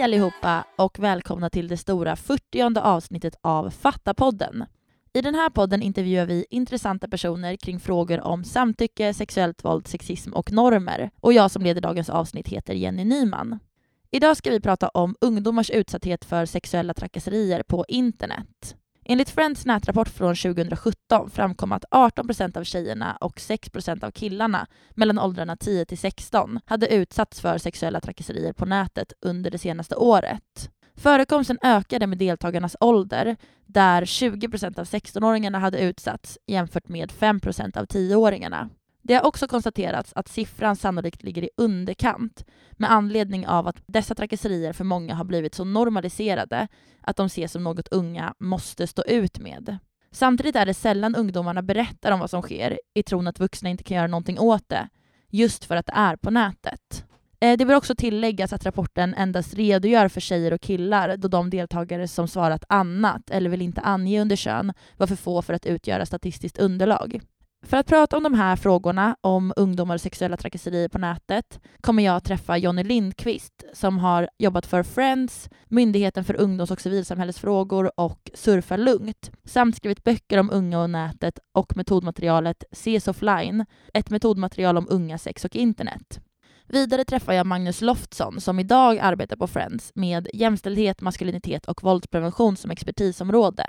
Hej allihopa och välkomna till det stora 40 avsnittet av Fattapodden. I den här podden intervjuar vi intressanta personer kring frågor om samtycke, sexuellt våld, sexism och normer. Och jag som leder dagens avsnitt heter Jenny Nyman. Idag ska vi prata om ungdomars utsatthet för sexuella trakasserier på internet. Enligt Friends nätrapport från 2017 framkom att 18 procent av tjejerna och 6 procent av killarna mellan åldrarna 10 till 16 hade utsatts för sexuella trakasserier på nätet under det senaste året. Förekomsten ökade med deltagarnas ålder, där 20 procent av 16-åringarna hade utsatts jämfört med 5 procent av 10-åringarna. Det har också konstaterats att siffran sannolikt ligger i underkant med anledning av att dessa trakasserier för många har blivit så normaliserade att de ses som något unga måste stå ut med. Samtidigt är det sällan ungdomarna berättar om vad som sker i tron att vuxna inte kan göra någonting åt det, just för att det är på nätet. Eh, det bör också tilläggas att rapporten endast redogör för tjejer och killar då de deltagare som svarat annat eller vill inte ange under kön var för få för att utgöra statistiskt underlag. För att prata om de här frågorna om ungdomar och sexuella trakasserier på nätet kommer jag att träffa Jonny Lindqvist som har jobbat för Friends, Myndigheten för ungdoms och civilsamhällesfrågor och Surfa lugnt samt skrivit böcker om unga och nätet och metodmaterialet Ses offline, ett metodmaterial om unga, sex och internet. Vidare träffar jag Magnus Loftsson som idag arbetar på Friends med jämställdhet, maskulinitet och våldsprevention som expertisområde.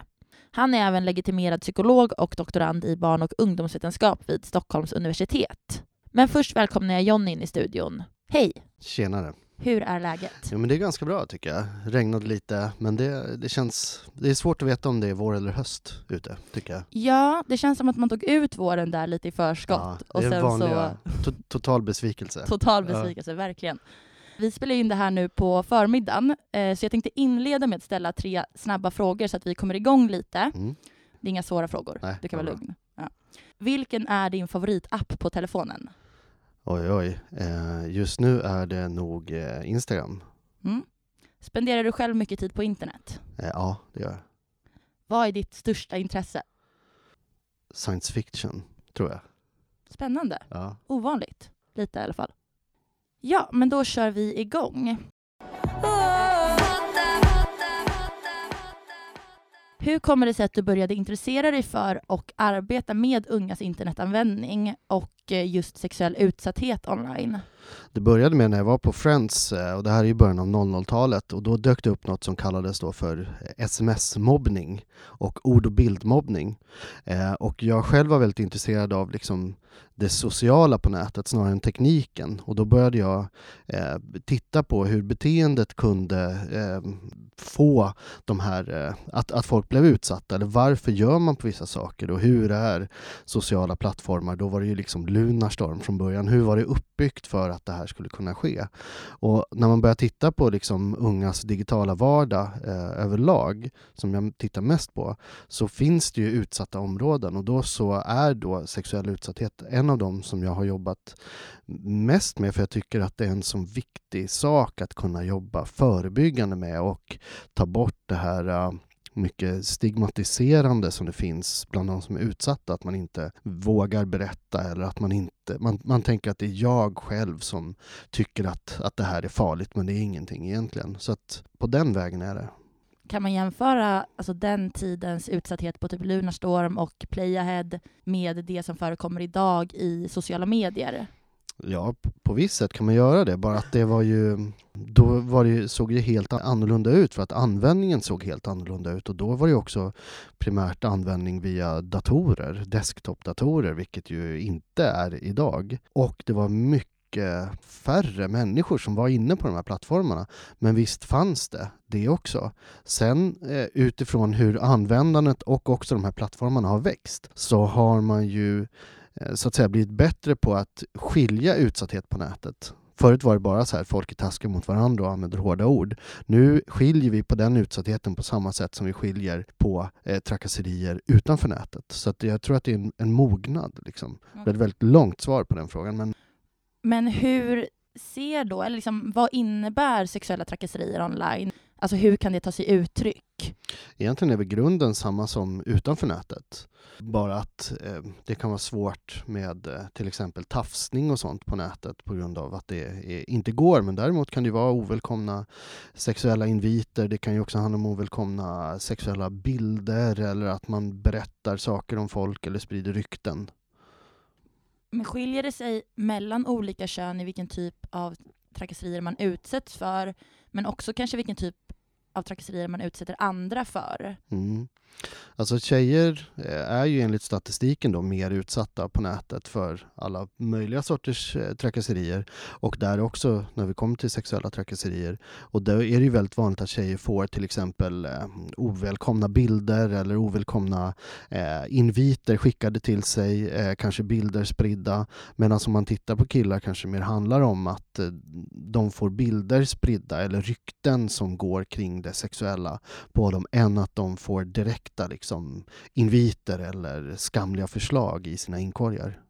Han är även legitimerad psykolog och doktorand i barn och ungdomsvetenskap vid Stockholms universitet. Men först välkomnar jag Jonny in i studion. Hej! Tjenare! Hur är läget? Ja, men det är ganska bra tycker jag. Regnade lite, men det, det känns... Det är svårt att veta om det är vår eller höst ute, tycker jag. Ja, det känns som att man tog ut våren där lite i förskott. Ja, det och är sen vanliga, så... to, total besvikelse. Total besvikelse, ja. verkligen. Vi spelar in det här nu på förmiddagen, eh, så jag tänkte inleda med att ställa tre snabba frågor så att vi kommer igång lite. Mm. Det är inga svåra frågor, Nej, du kan vara lugn. Ja. Vilken är din favoritapp på telefonen? Oj, oj. Eh, just nu är det nog eh, Instagram. Mm. Spenderar du själv mycket tid på internet? Ja, det gör jag. Vad är ditt största intresse? Science fiction, tror jag. Spännande. Ja. Ovanligt. Lite i alla fall. Ja, men då kör vi igång. Hur kommer det sig att du började intressera dig för och arbeta med ungas internetanvändning och mycket just sexuell utsatthet online? Det började med när jag var på Friends, eh, och det här är i början av 00-talet, och då dök det upp något som kallades då för eh, sms-mobbning och ord och bildmobbning. Eh, och jag själv var väldigt intresserad av liksom det sociala på nätet snarare än tekniken. Och då började jag eh, titta på hur beteendet kunde eh, få de här, att, att folk blev utsatta, eller varför gör man på vissa saker och hur är sociala plattformar? Då var det ju liksom Lunarstorm från början. Hur var det uppbyggt för att det här skulle kunna ske? Och när man börjar titta på liksom ungas digitala vardag eh, överlag, som jag tittar mest på, så finns det ju utsatta områden och då så är då sexuell utsatthet en av dem som jag har jobbat mest med för jag tycker att det är en så viktig sak att kunna jobba förebyggande med och ta bort det här eh, mycket stigmatiserande som det finns bland de som är utsatta, att man inte vågar berätta eller att man inte, man, man tänker att det är jag själv som tycker att, att det här är farligt men det är ingenting egentligen. Så att på den vägen är det. Kan man jämföra alltså, den tidens utsatthet på typ Lunarstorm och Playahead med det som förekommer idag i sociala medier? Ja, på visst sätt kan man göra det, bara att det var ju då var det, såg det helt annorlunda ut för att användningen såg helt annorlunda ut och då var det också primärt användning via datorer, desktopdatorer, vilket ju inte är idag. Och det var mycket färre människor som var inne på de här plattformarna. Men visst fanns det det också. Sen eh, utifrån hur användandet och också de här plattformarna har växt så har man ju så att säga blivit bättre på att skilja utsatthet på nätet. Förut var det bara så här, folk är taskiga mot varandra och använder hårda ord. Nu skiljer vi på den utsattheten på samma sätt som vi skiljer på eh, trakasserier utanför nätet. Så att jag tror att det är en, en mognad. Liksom. Det är ett väldigt långt svar på den frågan. Men, men hur ser då, eller liksom, vad innebär sexuella trakasserier online? Alltså hur kan det ta sig uttryck? Egentligen är väl grunden samma som utanför nätet. Bara att eh, det kan vara svårt med eh, till exempel tafsning och sånt på nätet på grund av att det är, inte går. Men däremot kan det vara ovälkomna sexuella inviter. Det kan ju också handla om ovälkomna sexuella bilder eller att man berättar saker om folk eller sprider rykten. Men skiljer det sig mellan olika kön i vilken typ av trakasserier man utsätts för, men också kanske vilken typ av trakasserier man utsätter andra för? Mm. Alltså tjejer eh, är ju enligt statistiken då mer utsatta på nätet för alla möjliga sorters eh, trakasserier och där också när vi kommer till sexuella trakasserier. Och då är det ju väldigt vanligt att tjejer får till exempel eh, ovälkomna bilder eller ovälkomna eh, inviter skickade till sig, eh, kanske bilder spridda. Medan om man tittar på killar kanske mer handlar om att eh, de får bilder spridda eller rykten som går kring det sexuella på dem än att de får direkt direkta liksom, inviter eller skamliga förslag i sina inkorgar.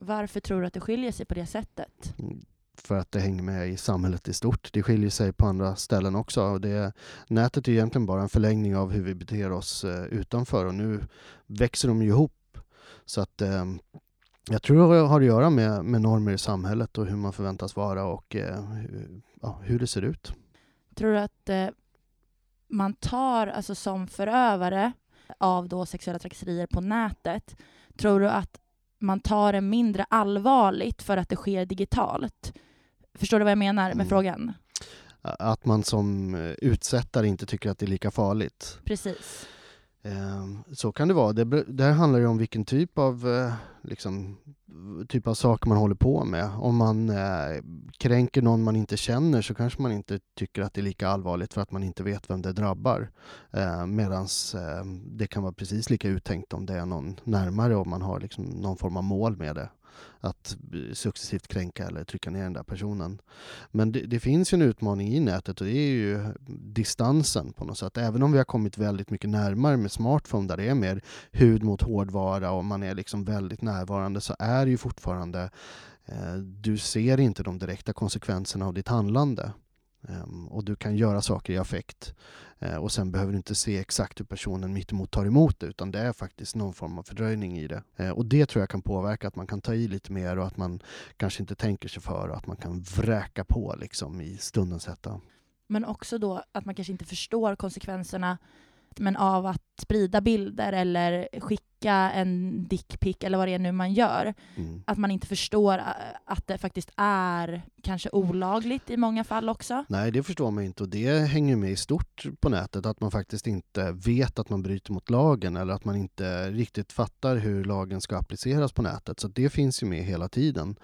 Varför tror du att det skiljer sig på det sättet? Mm, för att det hänger med i samhället i stort. Det skiljer sig på andra ställen också. Det, nätet är egentligen bara en förlängning av hur vi beter oss eh, utanför och nu växer de ju ihop. Så att eh, jag tror det har att göra med, med normer i samhället och hur man förväntas vara och eh, ja, hur det ser ut. Tror du att eh, man tar, alltså som förövare av då sexuella trakasserier på nätet, tror du att man tar det mindre allvarligt för att det sker digitalt? Förstår du vad jag menar med mm. frågan? Att man som utsättare inte tycker att det är lika farligt. Precis. Ehm, så kan det vara. Det, det här handlar ju om vilken typ av, eh, liksom, typ av saker man håller på med. Om man eh, kränker någon man inte känner så kanske man inte tycker att det är lika allvarligt för att man inte vet vem det drabbar. Eh, Medan eh, det kan vara precis lika uttänkt om det är någon närmare och man har liksom någon form av mål med det att successivt kränka eller trycka ner den där personen. Men det, det, finns ju en utmaning i nätet och det är ju distansen på något sätt. Även om vi har kommit väldigt mycket närmare med smartphone där det är mer hud mot hårdvara och man är liksom väldigt närvarande så är det ju fortfarande eh, du ser inte de direkta konsekvenserna av ditt handlande. Ehm, och du kan göra saker i affekt. Eh, och sen behöver du inte se exakt hur personen mittemot tar emot det, utan det är faktiskt någon form av fördröjning i det. Eh, och det tror jag kan påverka att man kan ta i lite mer och att man kanske inte tänker sig för och att man kan vräka på liksom i stundens hetta. Men också då att man kanske inte förstår konsekvenserna men av att sprida bilder eller skicka en dickpic eller vad det är nu man gör. Mm. Att man inte förstår att det faktiskt är kanske olagligt i många fall också. Nej, det förstår man inte och det hänger med i stort på nätet att man faktiskt inte vet att man bryter mot lagen eller att man inte riktigt fattar hur lagen ska appliceras på nätet. Så det finns ju med hela tiden.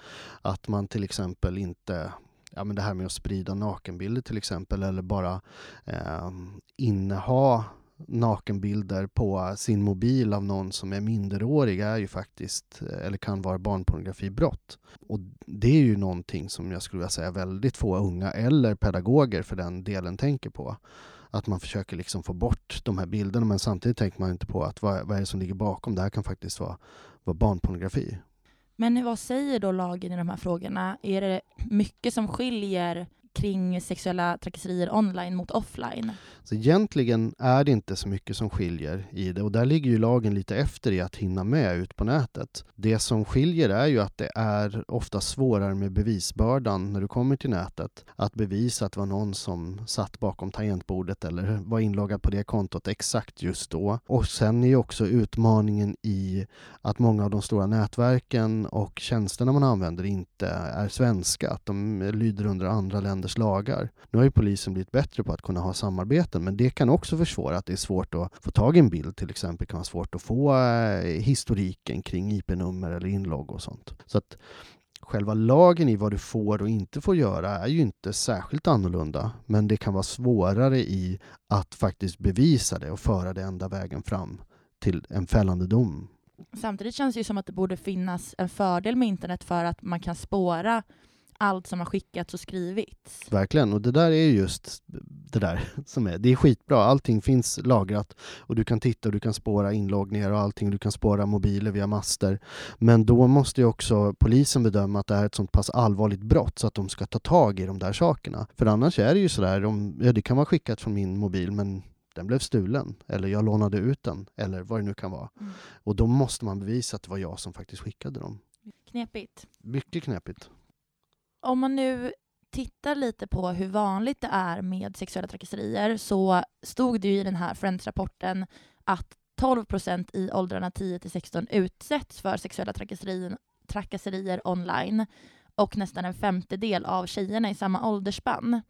Att man till exempel inte ja, men det här med att sprida nakenbilder till exempel eller bara eh, inneha nakenbilder på sin mobil av någon som är minderårig är ju faktiskt, eh, eller kan vara barnpornografibrott. Och det är ju någonting som jag skulle vilja säga väldigt få unga, eller pedagoger för den delen, tänker på. Att man försöker liksom få bort de här bilderna men samtidigt tänker man inte på att vad, vad är det som ligger bakom? Det här kan faktiskt vara, vara barnpornografi. Men vad säger då lagen i de här frågorna? Är det mycket som skiljer kring sexuella trakasserier online mot offline? Så egentligen är det inte så mycket som skiljer i det och där ligger ju lagen lite efter i att hinna med ut på nätet. Det som skiljer är ju att det är ofta svårare med bevisbördan när du kommer till nätet. Att bevisa att det var någon som satt bakom tangentbordet eller var inloggad på det kontot exakt just då. Och sen är ju också utmaningen i att många av de stora nätverken och tjänsterna man använder inte är svenska, att de lyder under andra länder länders lagar. Nu har ju polisen blivit bättre på att kunna ha samarbeten, men det kan också försvåra att det är svårt att få tag i en bild till exempel. Det kan vara svårt att få eh, historiken kring IP-nummer eller inlogg och sånt. Så att själva lagen i vad du får och inte får göra är ju inte särskilt annorlunda, men det kan vara svårare i att faktiskt bevisa det och föra det enda vägen fram till en fällande dom. Samtidigt känns det ju som att det borde finnas en fördel med internet för att man kan spåra allt som har skickats och skrivits. Verkligen, och det där är just det där som är, det är skitbra, allting finns lagrat och du kan titta och du kan spåra inloggningar och allting, du kan spåra mobiler via master. Men då måste ju också polisen bedöma att det är ett sånt pass allvarligt brott så att de ska ta tag i de där sakerna. För annars är det ju sådär, om, ja, det kan vara skickat från min mobil men den blev stulen, eller jag lånade ut den, eller vad det nu kan vara. Mm. Och då måste man bevisa att det var jag som faktiskt skickade dem. Knepigt. Mycket knepigt. Om man nu tittar lite på hur vanligt det är med sexuella trakasserier så stod det ju i den här Friends-rapporten att 12 procent i åldrarna 10 till 16 utsätts för sexuella trakasserier, trakasserier online och nästan en femtedel av tjejerna i samma åldersspann.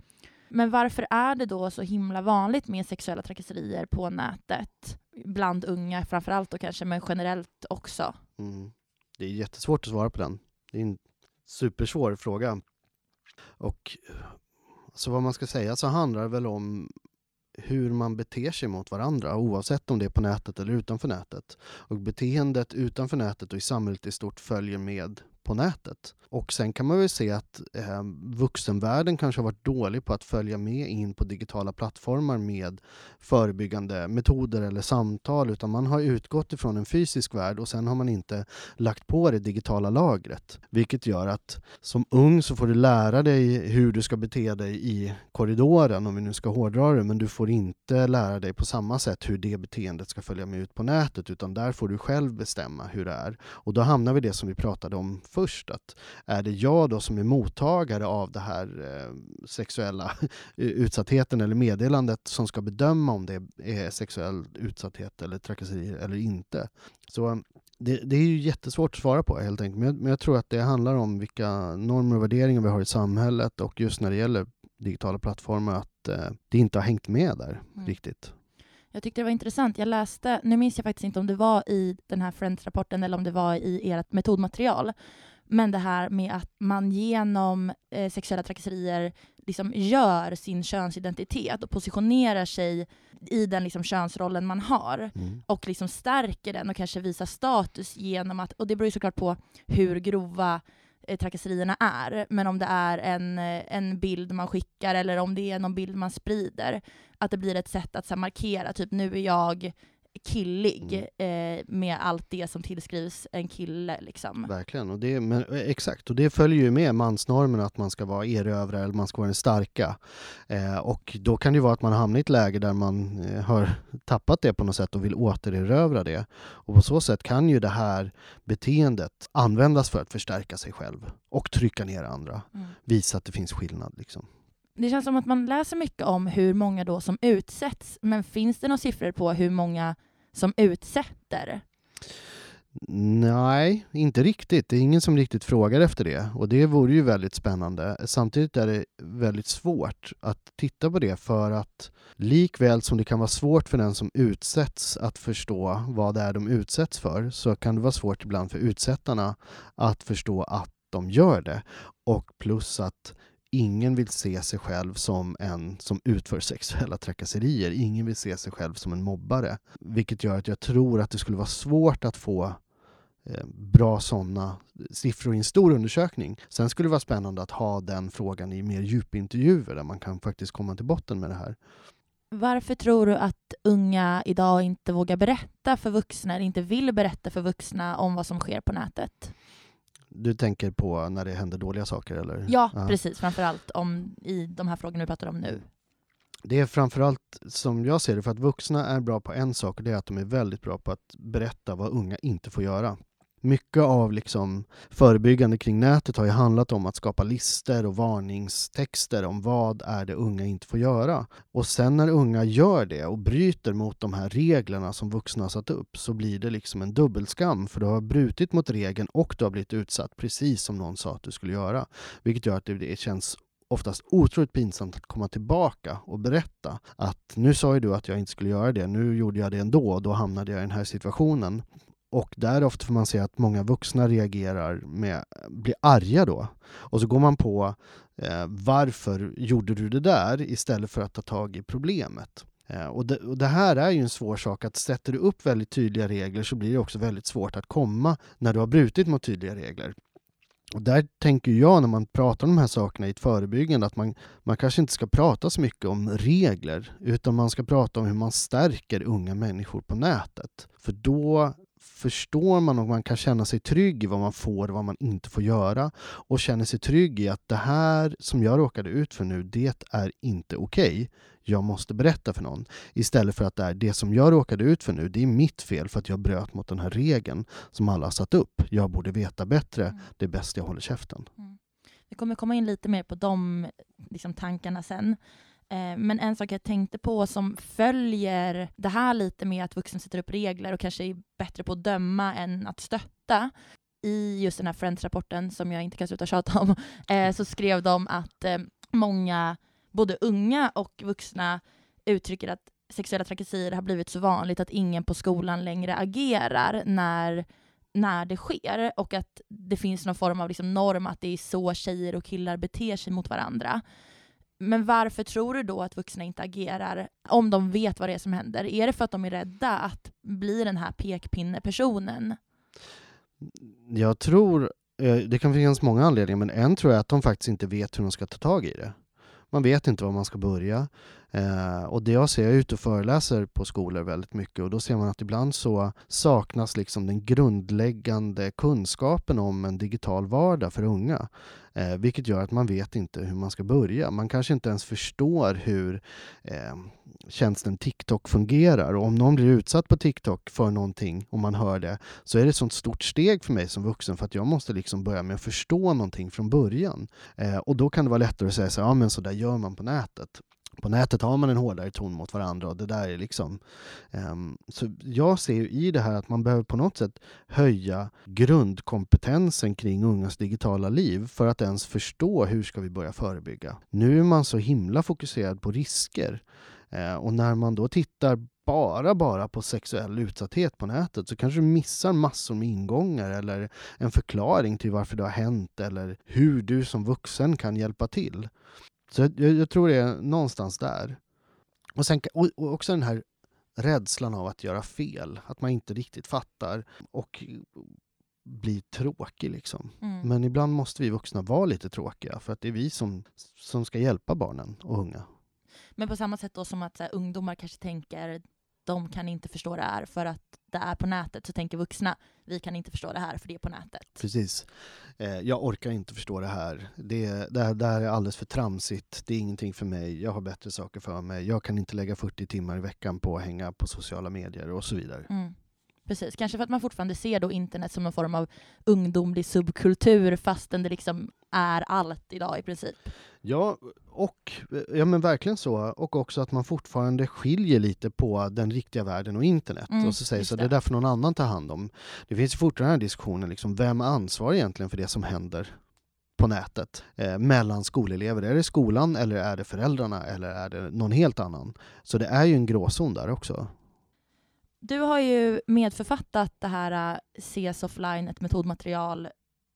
Men varför är det då så himla vanligt med sexuella trakasserier på nätet? Bland unga framförallt och kanske, men generellt också. Mm. Det är jättesvårt att svara på den. Det är en supersvår fråga. Och så vad man ska säga så handlar det väl om hur man beter sig mot varandra oavsett om det är på nätet eller utanför nätet. Och beteendet utanför nätet och i samhället i stort följer med på nätet. Och sen kan man väl se att eh, vuxenvärlden kanske har varit dålig på att följa med in på digitala plattformar med förebyggande metoder eller samtal utan man har utgått ifrån en fysisk värld och sen har man inte lagt på det digitala lagret. Vilket gör att som ung så får du lära dig hur du ska bete dig i korridoren om vi nu ska hårdra det men du får inte lära dig på samma sätt hur det beteendet ska följa med ut på nätet utan där får du själv bestämma hur det är. Och då hamnar vi i det som vi pratade om först att är det jag då som är mottagare av det här eh, sexuella utsattheten eller meddelandet som ska bedöma om det är sexuell utsatthet eller trakasserier eller inte. Så det, det, är ju jättesvårt att svara på helt enkelt, men jag, men jag, tror att det handlar om vilka normer och värderingar vi har i samhället och just när det gäller digitala plattformar att eh, det inte har hängt med där mm. riktigt. Jag tyckte det var intressant. Jag läste, nu minns jag faktiskt inte om det var i den här Friends-rapporten eller om det var i ert metodmaterial, men det här med att man genom eh, sexuella trakasserier liksom gör sin könsidentitet och positionerar sig i den liksom könsrollen man har mm. och liksom stärker den och kanske visar status genom att, och det beror ju såklart på hur grova Eh, trakasserierna är, men om det är en, eh, en bild man skickar eller om det är någon bild man sprider, att det blir ett sätt att så, markera, typ nu är jag killig mm. eh, med allt det som tillskrivs en kille. Liksom. Verkligen, och det, men, eh, exakt. Och det följer ju med mansnormen att man ska vara erövrare eller man ska vara den starka. Eh, och då kan det vara att man hamnar i ett läge där man eh, har tappat det på något sätt och vill återerövra det. Och på så sätt kan ju det här beteendet användas för att förstärka sig själv och trycka ner andra. Mm. Visa att det finns skillnad. Liksom. Det känns som att man läser mycket om hur många då som utsätts, men finns det några siffror på hur många som utsätter? Nej, inte riktigt. Det är ingen som riktigt frågar efter det och det vore ju väldigt spännande. Samtidigt är det väldigt svårt att titta på det för att likväl som det kan vara svårt för den som utsätts att förstå vad det är de utsätts för så kan det vara svårt ibland för utsättarna att förstå att de gör det. Och plus att ingen vill se sig själv som en som utför sexuella trakasserier. Ingen vill se sig själv som en mobbare. Vilket gör att jag tror att det skulle vara svårt att få eh, bra sådana siffror i en stor undersökning. Sen skulle det vara spännande att ha den frågan i mer djupintervjuer där man kan faktiskt komma till botten med det här. Varför tror du att unga idag inte vågar berätta för vuxna eller inte vill berätta för vuxna om vad som sker på nätet? Du tänker på när det händer dåliga saker? Eller? Ja, ja. precis. Framförallt om, i de här frågorna vi pratar om nu. Det är framförallt, som jag ser det, för att vuxna är bra på en sak och det är att de är väldigt bra på att berätta vad unga inte får göra mycket av liksom förebyggande kring nätet har ju handlat om att skapa lister och varningstexter om vad är det unga inte får göra. Och sen när unga gör det och bryter mot de här reglerna som vuxna har satt upp så blir det liksom en dubbelskam för du har brutit mot regeln och du har blivit utsatt precis som någon sa att du skulle göra. Vilket gör att det känns oftast otroligt pinsamt att komma tillbaka och berätta att nu sa ju du att jag inte skulle göra det, nu gjorde jag det ändå och då hamnade jag i den här situationen. Och där ofta får man se att många vuxna reagerar med, blir arga då. Och så går man på eh, varför gjorde du det där istället för att ta tag i problemet. Eh, och, det, och, det, här är ju en svår sak, att sätter du upp väldigt tydliga regler så blir det också väldigt svårt att komma när du har brutit mot tydliga regler. Och där tänker jag när man pratar om de här sakerna i ett förebyggande att man, man kanske inte ska prata så mycket om regler utan man ska prata om hur man stärker unga människor på nätet. För då förstår man och man kan känna sig trygg i vad man får och vad man inte får göra och känner sig trygg i att det här som jag råkade ut för nu, det är inte okej. Okay. Jag måste berätta för någon. Istället för att det är det som jag råkade ut för nu, det är mitt fel för att jag bröt mot den här regeln som alla har satt upp. Jag borde veta bättre. Mm. Det är bäst jag håller käften. Mm. Vi kommer komma in lite mer på de liksom, tankarna sen. Eh, men en sak jag tänkte på som följer det här lite med att vuxna sätter upp regler och kanske är bättre på att döma än att stötta. I just den här Friends-rapporten, som jag inte kan sluta tjata om, eh, så skrev de att eh, många, både unga och vuxna, uttrycker att sexuella trakasserier har blivit så vanligt att ingen på skolan längre agerar när när det sker och att det finns någon form av liksom norm att det är så tjejer och killar beter sig mot varandra. Men varför tror du då att vuxna inte agerar om de vet vad det är som händer? Är det för att de är rädda att bli den här pekpinnepersonen? Jag tror, eh, det kan finnas många anledningar, men en tror jag att de faktiskt inte vet hur de ska ta tag i det. Man vet inte var man ska börja. Eh, och det jag ser, jag är ute och föreläser på skolor väldigt mycket och då ser man att ibland så saknas liksom den grundläggande kunskapen om en digital vardag för unga. Eh, vilket gör att man vet inte hur man ska börja. Man kanske inte ens förstår hur eh, tjänsten TikTok fungerar och om någon blir utsatt på TikTok för någonting och man hör det så är det ett sånt stort steg för mig som vuxen för att jag måste liksom börja med att förstå någonting från början. Eh, och då kan det vara lättare att säga så ja men så där gör man på nätet på nätet har man en hårdare ton mot varandra och det där är liksom... Um, så jag ser ju i det här att man behöver på något sätt höja grundkompetensen kring ungas digitala liv för att ens förstå hur ska vi börja förebygga. Nu är man så himla fokuserad på risker uh, och när man då tittar bara, bara på sexuell utsatthet på nätet så kanske du missar massor med ingångar eller en förklaring till varför det har hänt eller hur du som vuxen kan hjälpa till. Så jag, jag, tror det är någonstans där. Och, sen, och, och också den här rädslan av att göra fel, att man inte riktigt fattar och blir tråkig. Liksom. Mm. Men ibland måste vi vuxna vara lite tråkiga för att det är vi som, som ska hjälpa barnen och unga. Men på samma sätt då som att här, ungdomar kanske tänker de kan inte förstå det här för att det är på nätet, så tänker vuxna, vi kan inte förstå det här för det är på nätet. Precis. Eh, jag orkar inte förstå det här. Det, det, här. det här är alldeles för tramsigt, det är ingenting för mig, jag har bättre saker för mig, jag kan inte lägga 40 timmar i veckan på att hänga på sociala medier och så vidare. Mm. Precis, kanske för att man fortfarande ser då internet som en form av ungdomlig subkultur fastän det liksom är allt idag i princip. Ja, och ja men verkligen så. Och också att man fortfarande skiljer lite på den riktiga världen och internet. Mm, och så säger så det. är därför någon annan tar hand om. Det finns ju fortfarande den här diskussionen, liksom, vem ansvarar egentligen för det som händer på nätet eh, mellan skolelever. Är det skolan eller är det föräldrarna eller är det någon helt annan? Så det är ju en gråzon där också. Du har ju medförfattat det här äh, CS offline, ett metodmaterial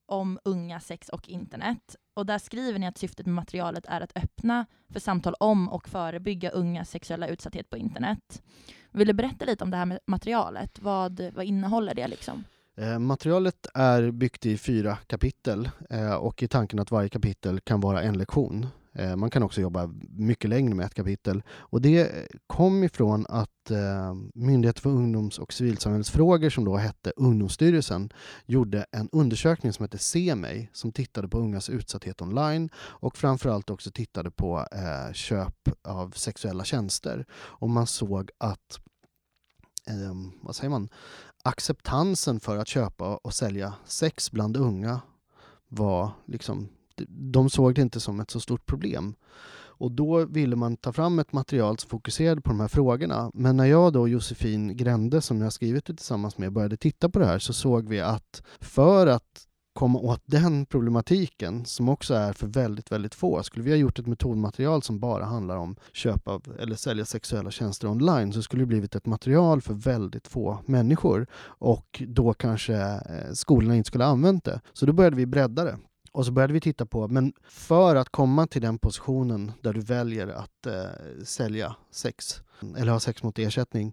om unga, sex och internet. Och där skriver ni att syftet med materialet är att öppna för samtal om och förebygga ungas sexuella utsatthet på internet. Vill du berätta lite om det här med materialet? Vad, vad innehåller det? liksom? Eh, materialet är byggt i fyra kapitel eh, och i tanken att varje kapitel kan vara en lektion. Eh, man kan också jobba mycket längre med ett kapitel. Och det kom ifrån att eh, Myndigheten för ungdoms och civilsamhällesfrågor, som då hette Ungdomsstyrelsen, gjorde en undersökning som hette Se mig, som tittade på ungas utsatthet online och framförallt också tittade på eh, köp av sexuella tjänster. Och man såg att eh, vad säger man, acceptansen för att köpa och sälja sex bland unga var liksom de såg det inte som ett så stort problem. Och då ville man ta fram ett material som fokuserade på de här frågorna. Men när jag då, Josefin Grände, som jag skrivit det tillsammans med, började titta på det här så såg vi att för att komma åt den problematiken, som också är för väldigt, väldigt få. Skulle vi ha gjort ett metodmaterial som bara handlar om köp av eller sälja sexuella tjänster online så skulle det blivit ett material för väldigt få människor och då kanske eh, skolorna inte skulle ha använt det. Så då började vi bredda det och så började vi titta på, men för att komma till den positionen där du väljer att eh, sälja sex, eller ha sex mot ersättning,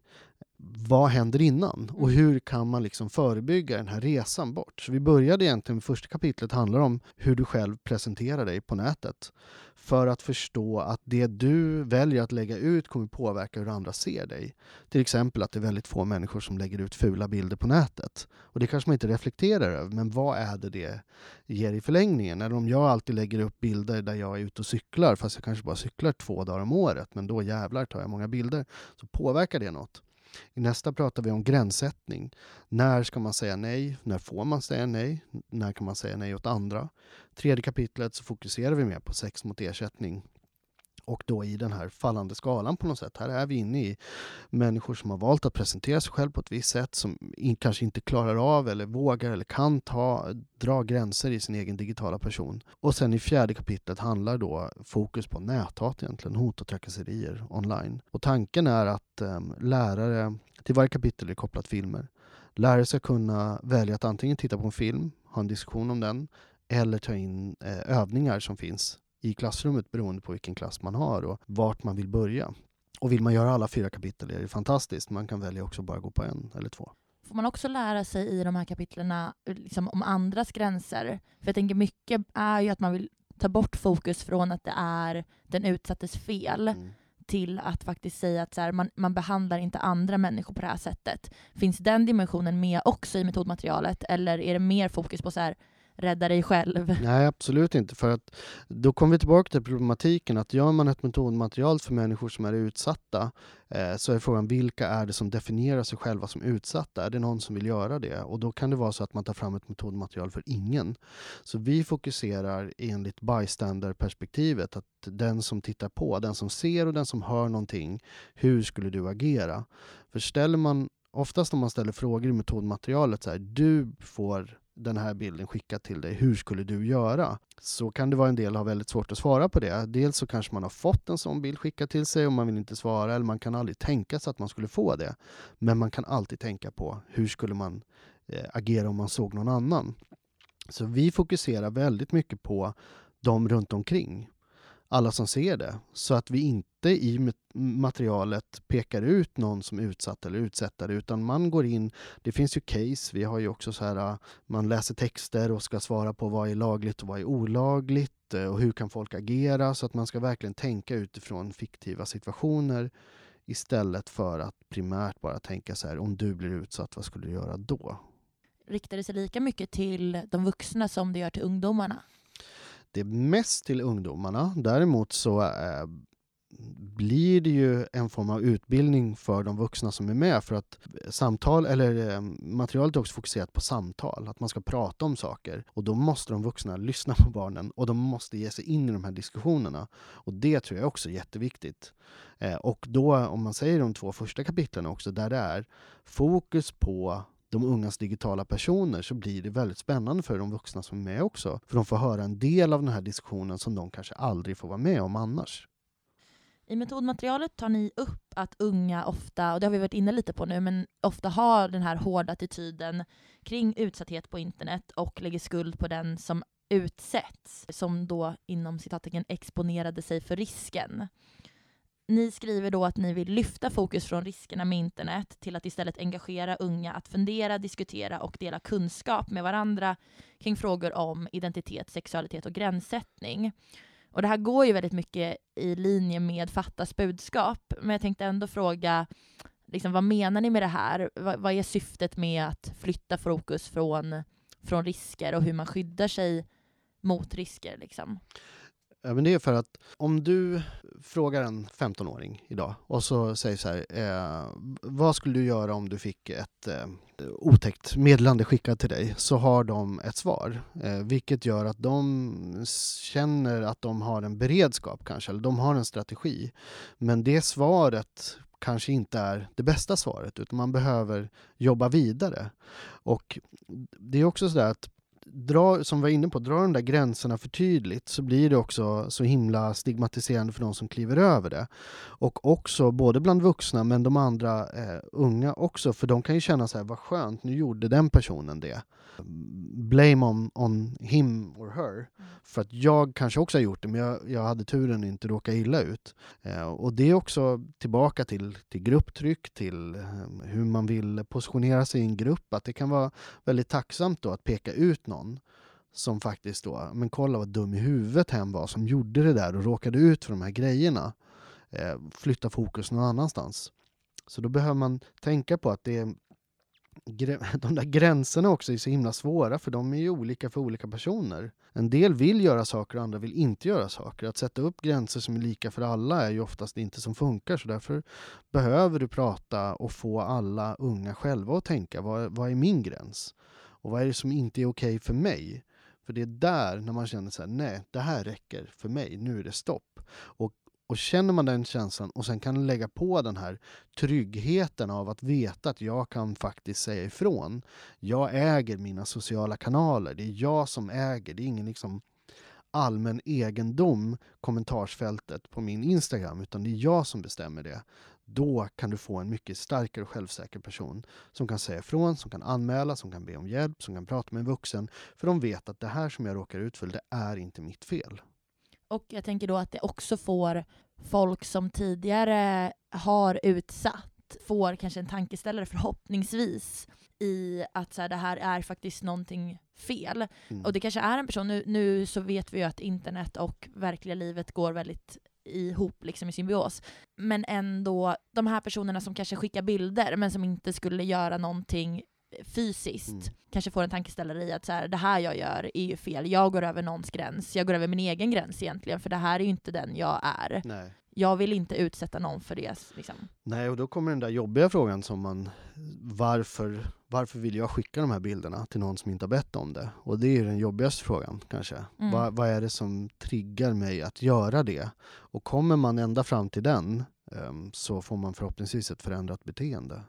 vad händer innan? Och Mm. hur kan man liksom förebygga den här resan bort? Så vi började egentligen, första kapitlet handlar om hur du själv presenterar dig på nätet. För att förstå att det du väljer att lägga ut kommer påverka hur andra ser dig. Till exempel att det är väldigt få människor som lägger ut fula bilder på nätet. Och det kanske man inte reflekterar över, men vad är det det ger i förlängningen? Eller om jag alltid lägger upp bilder där jag är ute och cyklar, fast jag kanske bara cyklar två dagar om året, men då jävlar tar jag många bilder, så påverkar det något. I nästa pratar vi om gränssättning. När ska man säga nej? När får man säga nej? När kan man säga nej åt andra? Tredje kapitlet så fokuserar vi mer på sex mot ersättning. Och då i den här fallande skalan på något sätt. Här är vi inne i människor som har valt att presentera sig själv på ett visst sätt som in, kanske inte klarar av eller vågar eller kan ta, dra gränser i sin egen digitala person. Och sen i fjärde kapitlet handlar då fokus på näthat egentligen, hot och trakasserier online. Och tanken är att äm, lärare, till varje kapitel är kopplat filmer. Lärare ska kunna välja att antingen titta på en film, ha en diskussion om den, eller ta in eh, övningar som finns i klassrummet beroende på vilken klass man har och vart man vill börja. Och vill man göra alla fyra kapitel är det fantastiskt. Man kan välja också bara gå på en eller två. Får man också lära sig i de här kapitlerna liksom, om andras gränser? För jag tänker mycket är ju att man vill ta bort fokus från att det är den utsattes fel Mm. till att faktiskt säga att så här, man, man behandlar inte andra människor på det här sättet. Finns den dimensionen med också i metodmaterialet eller är det mer fokus på så här, rädda dig själv? Nej, absolut inte. För att då kommer vi tillbaka till problematiken att gör man ett metodmaterial för människor som är utsatta eh, så är frågan vilka är det som definierar sig själva som utsatta? Är det någon som vill göra det? Och då kan det vara så att man tar fram ett metodmaterial för ingen. Så vi fokuserar enligt bystander-perspektivet att den som tittar på, den som ser och den som hör någonting, hur skulle du agera? För ställer man, oftast om man ställer frågor i metodmaterialet så här, du får den här bilden skickad till dig, hur skulle du göra? Så kan det vara en del har väldigt svårt att svara på det. Dels så kanske man har fått en sån bild skickad till sig och man vill inte svara, eller man kan aldrig tänka sig att man skulle få det. Men man kan alltid tänka på hur skulle man eh, agera om man såg någon annan? Så vi fokuserar väldigt mycket på de runt omkring, alla som ser det, så att vi inte i mat- materialet pekar ut någon som utsatt eller utsättare, utan man går in, det finns ju case, vi har ju också så här, man läser texter och ska svara på vad är lagligt och vad är olagligt eh, och hur kan folk agera, så att man ska verkligen tänka utifrån fiktiva situationer istället för att primärt bara tänka så här, om du blir utsatt, vad skulle du göra då? Riktar det sig lika mycket till de vuxna som det gör till ungdomarna? Det är mest till ungdomarna. Däremot så eh, blir det ju en form av utbildning för de vuxna som är med för att samtal, eller eh, materialet är också fokuserat på samtal, att man ska prata om saker och då måste de vuxna lyssna på barnen och de måste ge sig in i de här diskussionerna och det tror jag också är jätteviktigt. Eh, och då, om man säger de två första kapitlen också, där det är fokus på de ungas digitala personer så blir det väldigt spännande för de vuxna som är med också. För de får höra en del av den här diskussionen som de kanske aldrig får vara med om annars. I metodmaterialet tar ni upp att unga ofta, och det har vi varit inne lite på nu, men ofta har den här hårda attityden kring utsatthet på internet och lägger skuld på den som utsätts, som då inom citattecken exponerade sig för risken. Ni skriver då att ni vill lyfta fokus från riskerna med internet till att istället engagera unga att fundera, diskutera och dela kunskap med varandra kring frågor om identitet, sexualitet och gränssättning. Och det här går ju väldigt mycket i linje med Fattas budskap, men jag tänkte ändå fråga, liksom, vad menar ni med det här? Vad, vad är syftet med att flytta fokus från, från risker och hur man skyddar sig mot risker? Liksom? Ja, men det är för att om du frågar en 15-åring idag och så säger så här, eh, vad skulle du göra om du fick ett eh, otäckt meddelande skickat till dig? Så har de ett svar, eh, vilket gör att de känner att de har en beredskap kanske, eller de har en strategi. Men det svaret kanske inte är det bästa svaret, utan man behöver jobba vidare. Och det är också så där att dra, som vi var inne på, dra de där gränserna för tydligt så blir det också så himla stigmatiserande för de som kliver över det. Och också både bland vuxna men de andra eh, unga också, för de kan ju känna så här, vad skönt, nu gjorde den personen det blame on, on him or her. För att jag kanske också har gjort det, men jag, jag hade turen att inte råka illa ut. Eh, och det är också tillbaka till, till grupptryck, till eh, hur man vill positionera sig i en grupp. Att det kan vara väldigt tacksamt då att peka ut någon som faktiskt då, men kolla vad dum i huvudet hen var som gjorde det där och råkade ut för de här grejerna. Eh, flytta fokus någon annanstans. Så då behöver man tänka på att det är de där gränserna också är så himla svåra för de är ju olika för olika personer. En del vill göra saker och andra vill inte göra saker. Att sätta upp gränser som är lika för alla är ju oftast inte som funkar så därför behöver du prata och få alla unga själva att tänka vad, vad är min gräns? Och vad är det som inte är okej okay för mig? För det är där när man känner så här, nej, det här räcker för mig, nu är det stopp. Och och känner man den känslan och sen kan lägga på den här tryggheten av att veta att jag kan faktiskt säga ifrån. Jag äger mina sociala kanaler, det är jag som äger, det är ingen liksom allmän egendom, kommentarsfältet på min Instagram, utan det är jag som bestämmer det. Då kan du få en mycket starkare och självsäker person som kan säga ifrån, som kan anmäla, som kan be om hjälp, som kan prata med en vuxen. För de vet att det här som jag råkar ut för, det är inte mitt fel. Och jag tänker då att det också får folk som tidigare har utsatt, får kanske en tankeställare förhoppningsvis i att så här, det här är faktiskt någonting fel. Mm. Och det kanske är en person, nu, nu så vet vi ju att internet och verkliga livet går väldigt ihop liksom i symbios. Men ändå, de här personerna som kanske skickar bilder men som inte skulle göra någonting fysiskt mm. kanske får en tankeställare i att så här, det här jag gör är ju fel, jag går över någons gräns, jag går över min egen gräns egentligen, för det här är ju inte den jag är. Nej. Jag vill inte utsätta någon för det. Liksom. Nej, och då kommer den där jobbiga frågan som man, varför, varför vill jag skicka de här bilderna till någon som inte har bett om det? Och det är den jobbigaste frågan kanske. Mm. Va, vad är det som triggar mig att göra det? Och kommer man ända fram till den um, så får man förhoppningsvis ett förändrat beteende.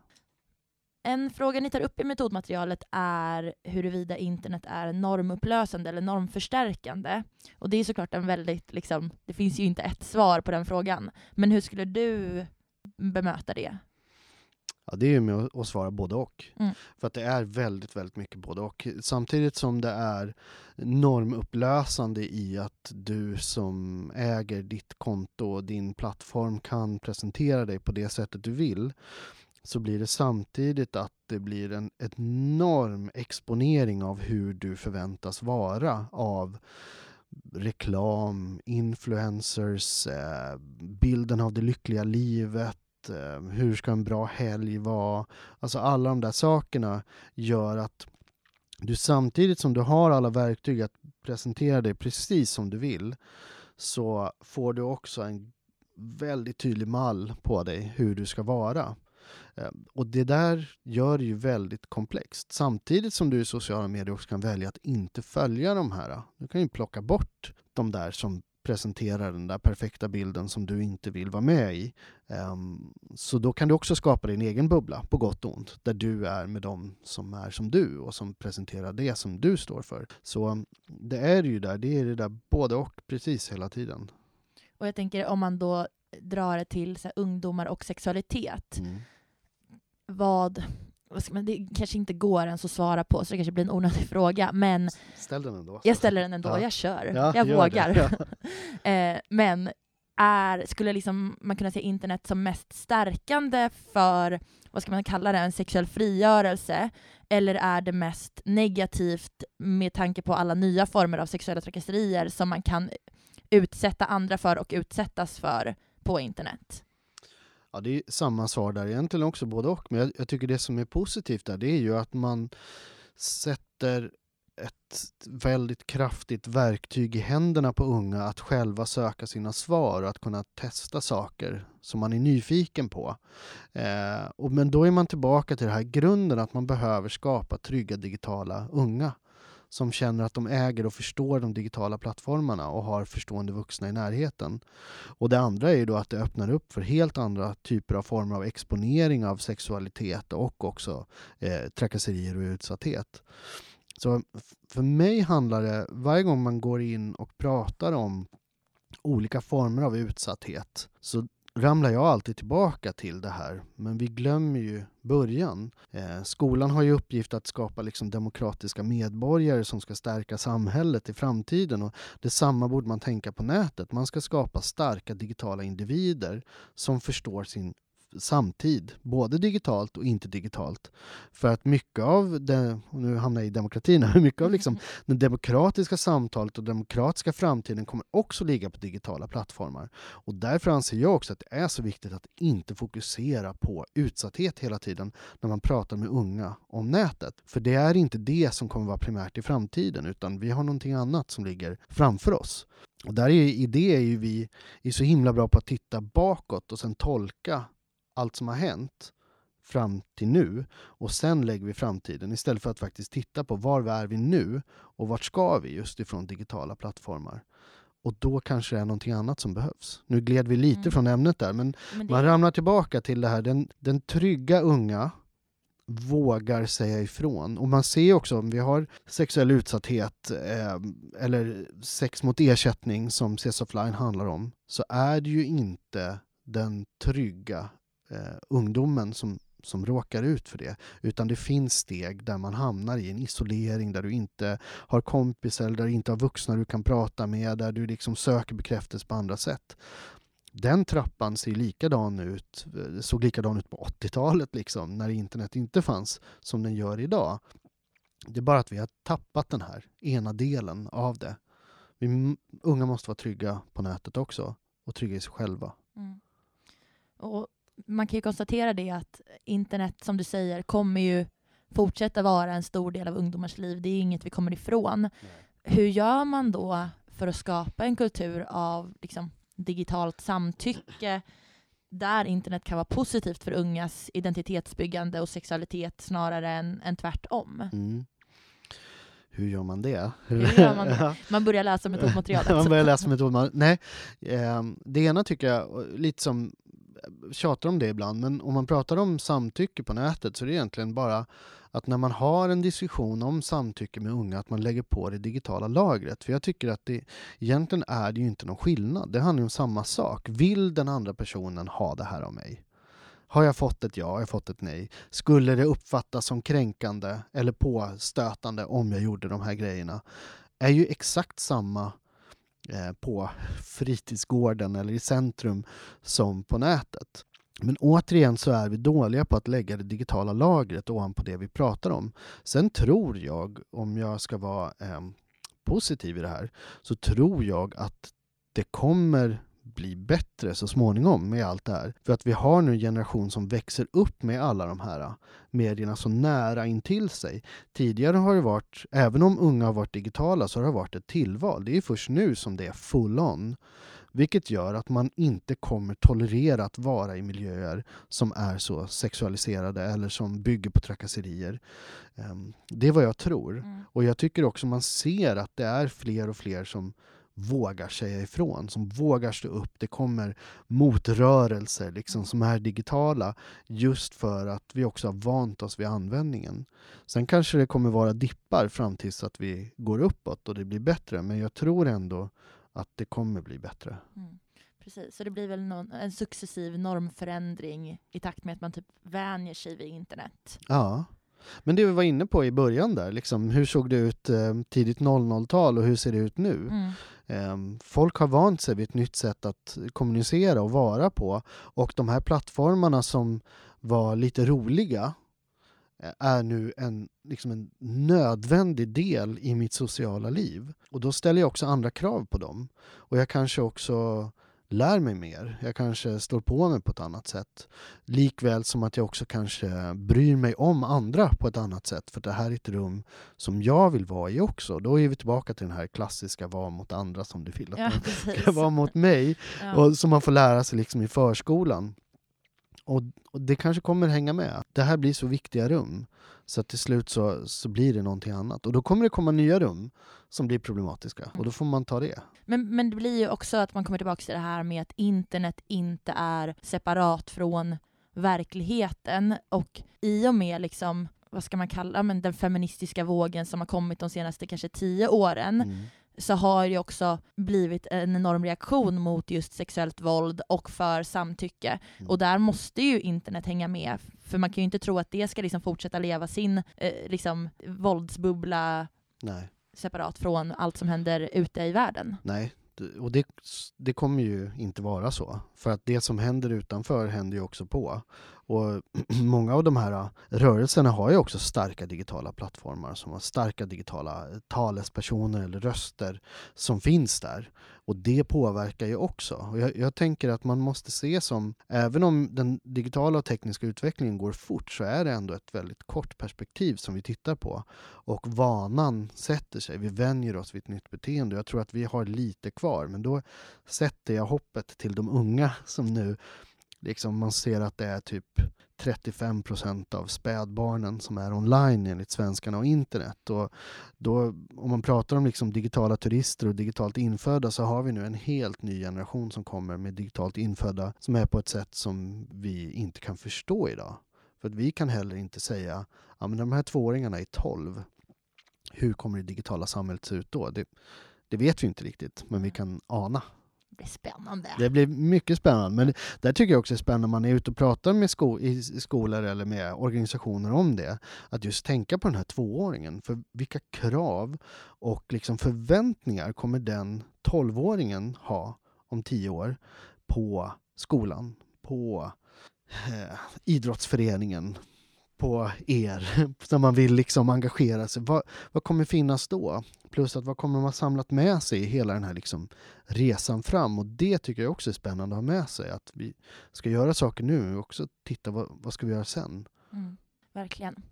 En fråga ni tar upp i metodmaterialet är huruvida internet är normupplösande eller normförstärkande. Och det är såklart en väldigt, liksom, det finns ju inte ett svar på den frågan. Men hur skulle du bemöta det? Ja, det är ju med att svara både och. Mm. För att det är väldigt, väldigt mycket både och. Samtidigt som det är normupplösande i att du som äger ditt konto och din plattform kan presentera dig på det sättet du vill så blir det samtidigt att det blir en enorm exponering av hur du förväntas vara av reklam, influencers, eh, bilden av det lyckliga livet, eh, hur ska en bra helg vara? Alltså alla de där sakerna gör att du samtidigt som du har alla verktyg att presentera dig precis som du vill så får du också en väldigt tydlig mall på dig hur du ska vara. Eh, och det där gör det ju väldigt komplext. Samtidigt som du i sociala medier också kan välja att inte följa de här. Du kan ju plocka bort de där som presenterar den där perfekta bilden som du inte vill vara med i. Um, så då kan du också skapa din egen bubbla, på gott och ont, där du är med dem som är som du och som presenterar det som du står för. Så um, det är ju där, det är det där både och precis hela tiden. Och jag tänker om man då drar det till så här, ungdomar och sexualitet. Mm vad, man, det kanske inte går ens att svara på, så det kanske blir en onödig fråga, men Ställ den ändå. Jag ställer den ändå, ja. jag kör, ja, jag vågar. Ja. eh, men är, skulle liksom man kunna se internet som mest stärkande för, vad ska man kalla det, en sexuell frigörelse? Eller är det mest negativt med tanke på alla nya former av sexuella trakasserier som man kan utsätta andra för och utsättas för på internet? Ja, det är samma svar där egentligen också, både och. Men jag, jag, tycker det som är positivt där, det är ju att man sätter ett väldigt kraftigt verktyg i händerna på unga att själva söka sina svar och att kunna testa saker som man är nyfiken på. Eh, och, men då är man tillbaka till den här grunden att man behöver skapa trygga digitala unga som känner att de äger och förstår de digitala plattformarna och har förstående vuxna i närheten. Och det andra är ju då att det öppnar upp för helt andra typer av former av exponering av sexualitet och också eh, trakasserier och utsatthet. Så för mig handlar det, varje gång man går in och pratar om olika former av utsatthet, så ramlar jag alltid tillbaka till det här, men vi glömmer ju början. Eh, skolan har ju uppgift att skapa liksom demokratiska medborgare som ska stärka samhället i framtiden och detsamma borde man tänka på nätet. Man ska skapa starka digitala individer som förstår sin samtid, både digitalt och inte digitalt. För att mycket av det, nu hamnar jag i demokratin, mycket av liksom det demokratiska samtalet och demokratiska framtiden kommer också ligga på digitala plattformar. Och därför anser jag också att det är så viktigt att inte fokusera på utsatthet hela tiden när man pratar med unga om nätet. För det är inte det som kommer vara primärt i framtiden, utan vi har någonting annat som ligger framför oss. Och där är, i det är ju vi är så himla bra på att titta bakåt och sen tolka allt som har hänt fram till nu och sen lägger vi framtiden istället för att faktiskt titta på var är vi nu och vart ska vi just ifrån digitala plattformar. Och då kanske det är någonting annat som behövs. Nu gled vi lite mm. från ämnet där, men, men det... man ramlar tillbaka till det här, den, den trygga unga vågar säga ifrån. Och man ser också om vi har sexuell utsatthet eh, eller sex mot ersättning som CS Offline handlar om, så är det ju inte den trygga eh, ungdomen som, som råkar ut för det. Utan det finns steg där man hamnar i en isolering, där du inte har kompisar, eller där du inte har vuxna du kan prata med, där du liksom söker bekräftelse på andra sätt. Den trappan ser likadan ut, eh, såg likadan ut på 80-talet, liksom, när internet inte fanns, som den gör idag. Det är bara att vi har tappat den här ena delen av det. Vi unga måste vara trygga på nätet också, och trygga i sig själva. Mm. Och man kan ju konstatera det att internet, som du säger, kommer ju fortsätta vara en stor del av ungdomars liv. Det är inget vi kommer ifrån. Nej. Hur gör man då för att skapa en kultur av liksom, digitalt samtycke där internet kan vara positivt för ungas identitetsbyggande och sexualitet snarare än, än tvärtom? Mm. Hur gör man det? Hur gör man, det? man börjar läsa metodmaterialet. man börjar läsa metodmaterialet. Nej, eh, det ena tycker jag, lite som tjatar om det ibland, men om man pratar om samtycke på nätet så är det egentligen bara att när man har en diskussion om samtycke med unga, att man lägger på det digitala lagret. För jag tycker att det egentligen är det ju inte någon skillnad. Det handlar ju om samma sak. Vill den andra personen ha det här av mig? Har jag fått ett ja, har jag fått ett nej? Skulle det uppfattas som kränkande eller påstötande om jag gjorde de här grejerna? är ju exakt samma Eh, Eh, på fritidsgården eller i centrum som på nätet. Men återigen så är vi dåliga på att lägga det digitala lagret ovanpå det vi pratar om. Sen tror jag, om jag ska vara eh, positiv i det här, så tror jag att det kommer bli bättre så småningom med allt det här. För att vi har nu en generation som växer upp med alla de här medierna så nära intill sig. Tidigare har det varit, även om unga har varit digitala, så har det varit ett tillval. Det är först nu som det är full on. Vilket gör att man inte kommer tolerera att vara i miljöer som är så sexualiserade eller som bygger på trakasserier. Ehm, det är vad jag tror. Mm. Och jag tycker också man ser att det är fler och fler som vågar säga ifrån, som vågar stå upp. Det kommer motrörelser liksom, som är digitala just för att vi också har vant oss vid användningen. Sen kanske det kommer vara dippar fram tills att vi går uppåt och det blir bättre, men jag tror ändå att det kommer bli bättre. Mm. Precis, så det blir väl någon, en successiv normförändring i takt med att man typ vänjer sig vid internet? Ja. Men det vi var inne på i början där, liksom, hur såg det ut eh, tidigt 00-tal och hur ser det ut nu? Mm. Eh, folk har vant sig vid ett nytt sätt att kommunicera och vara på och de här plattformarna som var lite roliga eh, är nu en, liksom en nödvändig del i mitt sociala liv. Och då ställer jag också andra krav på dem. Och jag kanske också lär mig mer. Jag kanske står på mig på ett annat sätt. Likväl som att jag också kanske bryr mig om andra på ett annat sätt. För det här är ett rum som jag vill vara i också. Då är vi tillbaka till den här klassiska var mot andra som du vill att ja, man ska vara mot mig. Ja. Och som man får lära sig liksom i förskolan. Och, och, det kanske kommer hänga med. Det här blir så viktiga rum. Så att till slut så, så blir det någonting annat. Och då kommer det komma nya rum som blir problematiska. Och då mm. får man ta det. Men, men det blir ju också att man kommer tillbaka till det här med att internet inte är separat från verkligheten. Och i och med liksom, vad ska man kalla men den feministiska vågen som har kommit de senaste kanske tio åren, mm. Så har det också blivit en enorm reaktion mot just sexuellt våld och för samtycke. Mm. Och där måste ju internet hänga med, för man kan ju inte tro att det ska liksom fortsätta leva sin eh, liksom, våldsbubbla Nej, separat från allt som händer ute i världen. nej. Och det, det kommer ju inte vara så. För att det som händer utanför händer ju också på. Och många av de här äh, rörelserna har ju också starka digitala plattformar som har starka digitala äh, talespersoner eller röster som finns där. Och det påverkar ju också. Och jag, jag tänker att man måste se som, även om den digitala och tekniska utvecklingen går fort så är det ändå ett väldigt kort perspektiv som vi tittar på. Och vanan sätter sig, vi vänjer oss vid ett nytt beteende. Jag tror att vi har lite kvar, men då sätter jag hoppet till de unga som nu liksom man ser att det är typ 35 procent av spädbarnen som är online enligt svenskarna och internet. Och då, om man pratar om liksom digitala turister och digitalt infödda så har vi nu en helt ny generation som kommer med digitalt infödda som är på ett sätt som vi inte kan förstå idag. För att vi kan heller inte säga, ja men de här tvååringarna är 12, hur kommer det digitala samhället se ut då? Det, det vet vi inte riktigt, men vi kan ana. Det blir spännande. Det blir mycket spännande. Men där tycker jag också är spännande när man är ute och pratar med sko i skolor eller med organisationer om det. Att just tänka på den här tvååringen. För vilka krav och liksom förväntningar kommer den tolvåringen ha om tio år på skolan, på eh, idrottsföreningen, på er, som man vill liksom engagera sig. Vad, vad kommer finnas då? Plus att vad kommer de ha samlat med sig i hela den här liksom resan fram? Och det tycker jag också är spännande att ha med sig. Att vi ska göra saker nu och också titta vad, vad ska vi göra sen? Mm, verkligen.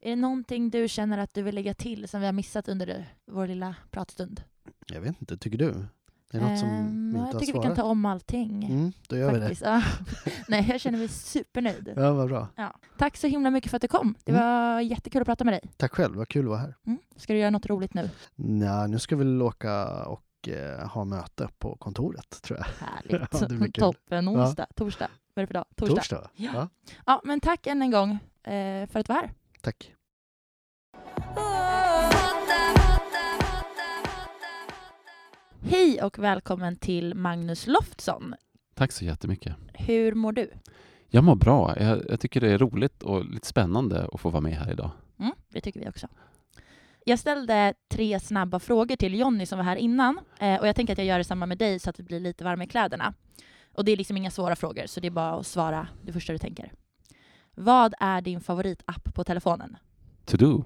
Är det någonting du känner att du vill lägga till som vi har missat under vår lilla pratstund? Jag vet inte, tycker du? Det är något som vi jag inte har tycker vi kan ta om allting. Mm, då gör vi det. faktiskt. Ja. Nej, jag känner mig supernöjd. Ja, vad bra. Ja. Tack så himla mycket för att du kom. Det Mm. var jättekul att prata med dig. Tack själv, vad kul att vara här. Mm. Ska du göra något roligt nu? Nej, nu ska vi väl åka och eh, ha möte på kontoret, tror jag. Härligt. Ja. Toppen. Onsdag, torsdag. Vad är det för dag? Torsdag. Torsdag? Ja. Ja, Ja, men tack än en gång eh, för att du var här. tack. Hej och välkommen till Magnus Loftsson. Tack så jättemycket. Hur mår du? Jag mår bra. Jag, jag tycker det är roligt och lite spännande att få vara med här idag. Mm, det tycker vi också. Jag ställde tre snabba frågor till Jonny som var här innan eh, och jag tänker att jag gör detsamma med dig så att vi blir lite varma i kläderna. Och det är liksom inga svåra frågor så det är bara att svara det första du tänker. Vad är din favoritapp på telefonen? To do.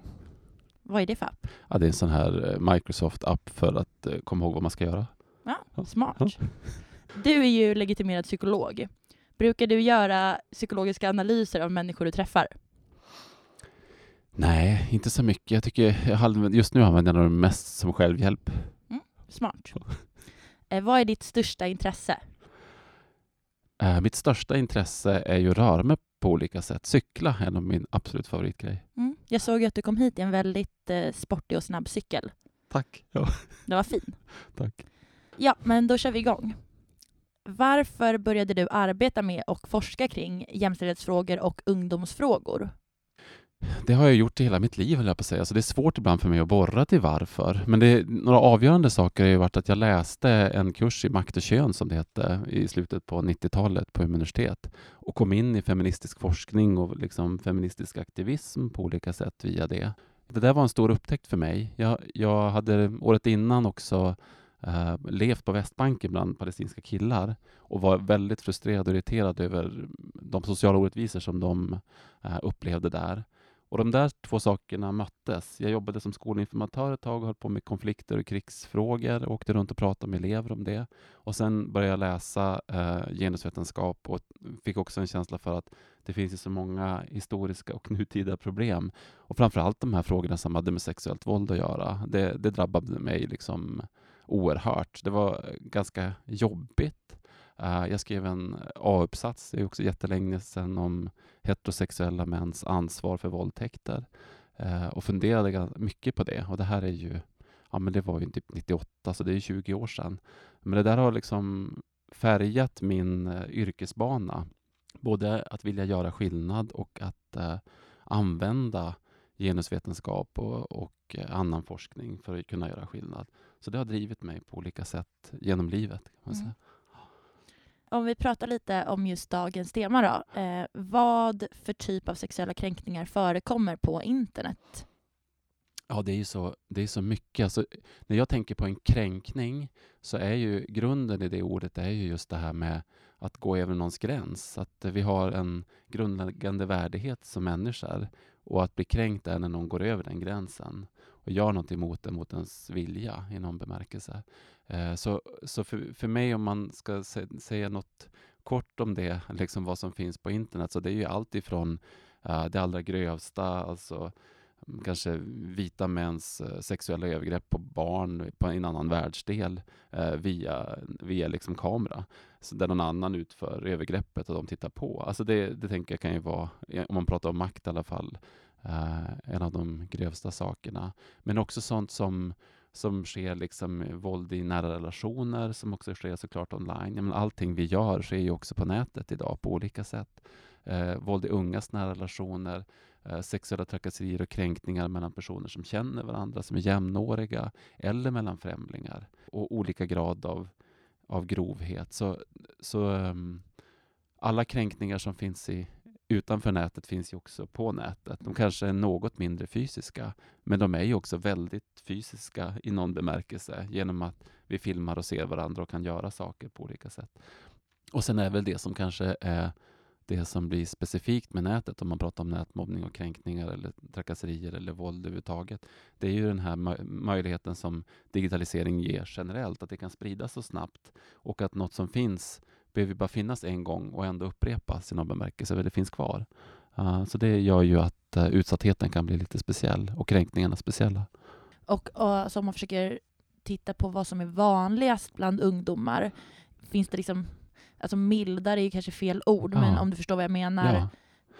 Vad är det för app? Ja, det är en sån här eh, Microsoft-app för att eh, komma ihåg vad man ska göra. Ja, smart. Ja. Du är ju legitimerad psykolog. Brukar du göra psykologiska analyser av människor du träffar? Nej, inte så mycket. Jag tycker jag just nu använder jag dem mest som självhjälp. Smart. Eh, vad är ditt största intresse? Eh, mitt största intresse är ju att röra mig på olika sätt. Cykla är nog min absolut favoritgrej. Mm. Jag såg ju att du kom hit i en väldigt eh, sportig och snabb cykel. Tack. Ja, Det var fin. tack. Ja, men då kör vi igång. Varför började du arbeta med och forska kring jämställdhetsfrågor och ungdomsfrågor? Det har jag gjort i hela mitt liv, höll jag på att säga. Så det är svårt ibland för mig att borra till varför. Men det, några avgörande saker har ju varit att jag läste en kurs i makt och kön, som det hette, i slutet på 90-talet på universitet och kom in i feministisk forskning och liksom feministisk aktivism på olika sätt via det. Det där var en stor upptäckt för mig. Jag, jag hade året innan också eh, levt på Västbanken bland palestinska killar och var väldigt frustrerad och irriterad över de sociala orättvisor som de eh, upplevde där. Och de där två sakerna möttes. Jag jobbade som skolinformatör ett tag och höll på med konflikter och krigsfrågor och åkte runt och pratade med elever om det. Och sen började jag läsa eh, genusvetenskap och fick också en känsla för att det finns ju så många historiska och nutida problem. Och framförallt de här frågorna som hade med sexuellt våld att göra. Det, det drabbade mig liksom oerhört. Det var ganska jobbigt. Eh, jag skrev en A-uppsats, det är också jättelänge sedan, om heterosexuella mäns ansvar för våldtäkter eh, och funderade mycket på det. Och det här är ju, ja men det var ju typ 98, så det är 20 år sedan. Men det där har liksom färgat min eh, yrkesbana. Både att vilja göra skillnad och att använda genusvetenskap och, och annan forskning för att kunna göra skillnad. Så det har drivit mig på olika sätt genom livet. Kan man Mm. Om vi pratar lite om just dagens tema då. Eh, vad för typ av sexuella kränkningar förekommer på internet? Ja, det är ju så, det är så mycket. Alltså, när jag tänker på en kränkning så är ju grunden i det ordet är ju just det här med att gå över någons gräns. Att vi har en grundläggande värdighet som människor och att bli kränkt är när någon går över den gränsen och gör något emot det, mot ens vilja i någon bemärkelse. Eh, så så för, för mig, om man ska sä- säga något kort om det, liksom vad som finns på internet, så det är ju allt ifrån eh, det allra grövsta, alltså mm, kanske vita mäns eh, sexuella övergrepp på barn på en annan världsdel eh, via, via liksom kamera. Så där någon annan utför övergreppet och de tittar på. Alltså det, det tänker jag kan ju vara, om man pratar om makt i alla fall, eh, en av de grövsta sakerna. Men också sånt som som sker liksom våld i nära relationer, som också sker såklart online. Ja, men allting vi gör sker ju också på nätet idag på olika sätt. Eh, våld i ungas nära relationer, eh, sexuella trakasserier och kränkningar mellan personer som känner varandra, som är jämnåriga, eller mellan främlingar. Och olika grad av, av grovhet. Så, så ehm, alla kränkningar som finns i, utanför nätet finns ju också på nätet. De kanske är något mindre fysiska, men de är ju också väldigt fysiska i någon bemärkelse genom att vi filmar och ser varandra och kan göra saker på olika sätt. Och sen är väl det som kanske är det som blir specifikt med nätet, om man pratar om nätmobbning och kränkningar eller trakasserier eller våld överhuvudtaget. Det är ju den här möj- möjligheten som digitalisering ger generellt, att det kan spridas så snabbt och att något som finns behöver bara finnas en gång och ändå upprepas i någon bemärkelse, det finns kvar. Uh, så det gör ju att uh, utsattheten kan bli lite speciell och kränkningarna speciella. Och, och alltså, om man försöker titta på vad som är vanligast bland ungdomar, finns det liksom, alltså mildare är kanske fel ord, Ja. men om du förstår vad jag menar, Ja.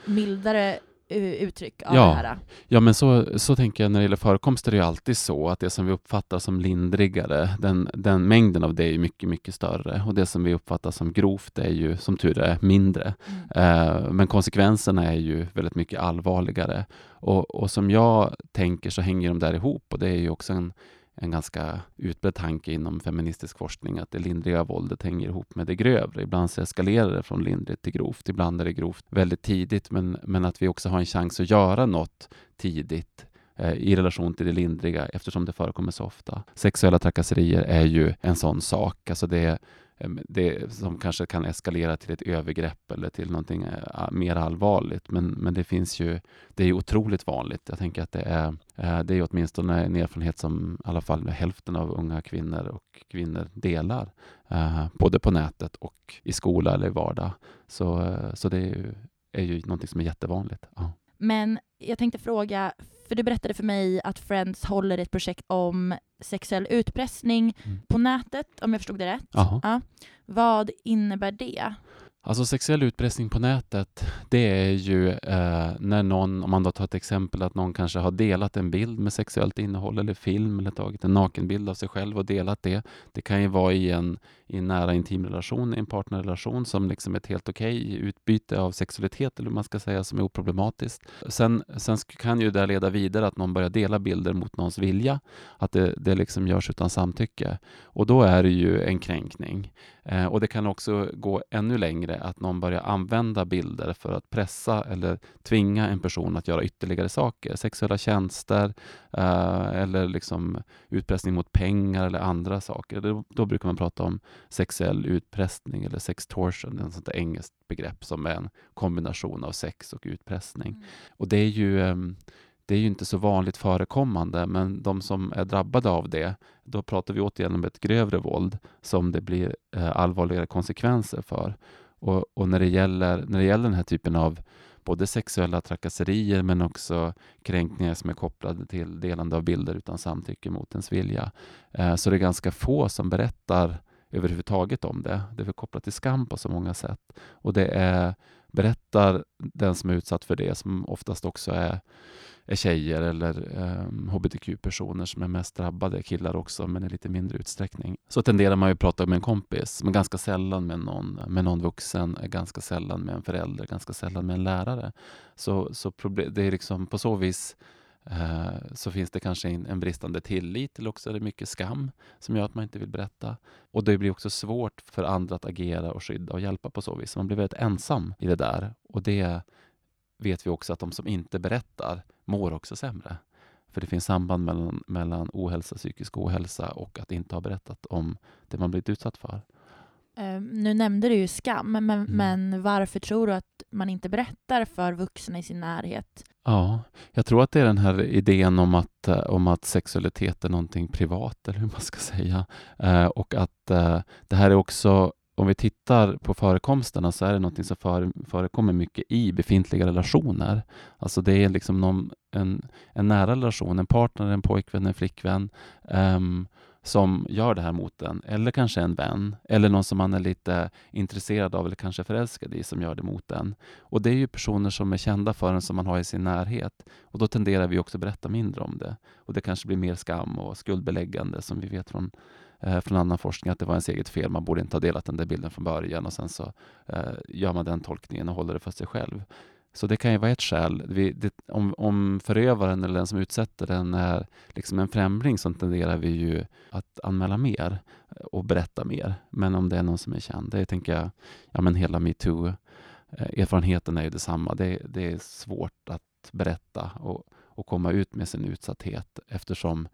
mildare uttryck av Ja. det här. Ja, men så, så tänker jag när det gäller förekomst är det ju alltid så att det som vi uppfattar som lindrigare, den, den mängden av det är mycket, mycket större och det som vi uppfattar som grovt är ju som tur är mindre. Eh, men konsekvenserna är ju väldigt mycket allvarligare. Och, och som jag tänker så hänger de där ihop och det är ju också en, en ganska utbredd tanke inom feministisk forskning att det lindriga våldet hänger ihop med det grövre. Ibland så eskalerar det från lindrigt till grovt, ibland är det grovt väldigt tidigt men, men att vi också har en chans att göra något tidigt eh, i relation till det lindriga eftersom det förekommer så ofta. Sexuella trakasserier är ju en sån sak. Alltså det, Ehm, det som kanske kan eskalera till ett övergrepp eller till någonting eh, mer allvarligt. Men, men det finns ju, det är ju otroligt vanligt. Jag tänker att det är, eh, det är åtminstone en erfarenhet som i alla fall hälften av unga kvinnor och kvinnor delar. Eh, både på nätet och i skola eller i vardag. Så, så det är ju, är ju någonting som är jättevanligt. Ja. Men jag tänkte fråga, för du berättade för mig att Friends håller ett projekt om sexuell utpressning Mm. på nätet, om jag förstod det rätt. Ja. Vad innebär det? Alltså sexuell utpressning på nätet, det är ju eh, när någon, om man då tar ett exempel, att någon kanske har delat en bild med sexuellt innehåll eller film eller tagit en nakenbild av sig själv och delat det. Det kan ju vara i en, i en nära intim relation, i en partnerrelation som liksom ett helt okej utbyte av sexualitet eller hur man ska säga som är oproblematiskt. Sen, sen kan ju det leda vidare att någon börjar dela bilder mot någons vilja, att det, det liksom görs utan samtycke. Och då är det ju en kränkning. Eh, och det kan också gå ännu längre, att någon börjar använda bilder för att pressa eller tvinga en person att göra ytterligare saker. Sexuella tjänster eh, eller liksom utpressning mot pengar eller andra saker. Då, då brukar man prata om sexuell utpressning eller sextortion, ett sånt engelskt begrepp som är en kombination av sex och utpressning. Och det är ju ehm, det är ju inte så vanligt förekommande, men de som är drabbade av det, då pratar vi återigen om ett grövre våld som det blir eh, allvarligare konsekvenser för. Och, och när, det gäller, när det gäller den här typen av både sexuella trakasserier men också kränkningar som är kopplade till delande av bilder utan samtycke mot ens vilja, eh, så det är ganska få som berättar överhuvudtaget om det. Det är kopplat till skam på så många sätt. Och det är, berättar den som är utsatt för det, som oftast också är är tjejer eller um, hbtq-personer som är mest drabbade, killar också, men i lite mindre utsträckning. Så tenderar man ju att prata med en kompis, men ganska sällan med någon, med någon vuxen, ganska sällan med en förälder, ganska sällan med en lärare. Så, så det är liksom på så vis Eh, så finns det kanske en, en bristande tillit eller också är det mycket skam som gör att man inte vill berätta. Och det blir också svårt för andra att agera och skydda och hjälpa på så vis. Man blir väldigt ensam i det där och det vet vi också att de som inte berättar mår också sämre. För det finns samband mellan, mellan ohälsa, psykisk ohälsa och att inte ha berättat om det man blivit utsatt för. Um, nu nämnde du ju skam, men, Mm. men varför tror du att man inte berättar för vuxna i sin närhet? Ja, jag tror att det är den här idén om att, eh, om att sexualitet är någonting privat, eller hur man ska säga. Eh, och att eh, det här är också, om vi tittar på förekomsterna, så är det någonting som före, förekommer mycket i befintliga relationer. Alltså det är liksom någon, en, en nära relation, en partner, en pojkvän, en flickvän, ehm, som gör det här mot en, eller kanske en vän, eller någon som man är lite intresserad av eller kanske förälskad i som gör det mot en. Och det är ju personer som är kända för en som man har i sin närhet. Och då tenderar vi också att berätta mindre om det. Och det kanske blir mer skam och skuldbeläggande som vi vet från, eh, från annan forskning att det var ens eget fel. Man borde inte ha delat den där bilden från början och sen så eh, gör man den tolkningen och håller det för sig själv. Så det kan ju vara ett skäl. Vi, det, om, om förövaren eller den som utsätter den är liksom en främling så tenderar vi ju att anmäla mer och berätta mer. Men om det är någon som är känd, det tänker jag, ja men hela metoo-erfarenheten är ju detsamma. Det, det är svårt att berätta och, och komma ut med sin utsatthet eftersom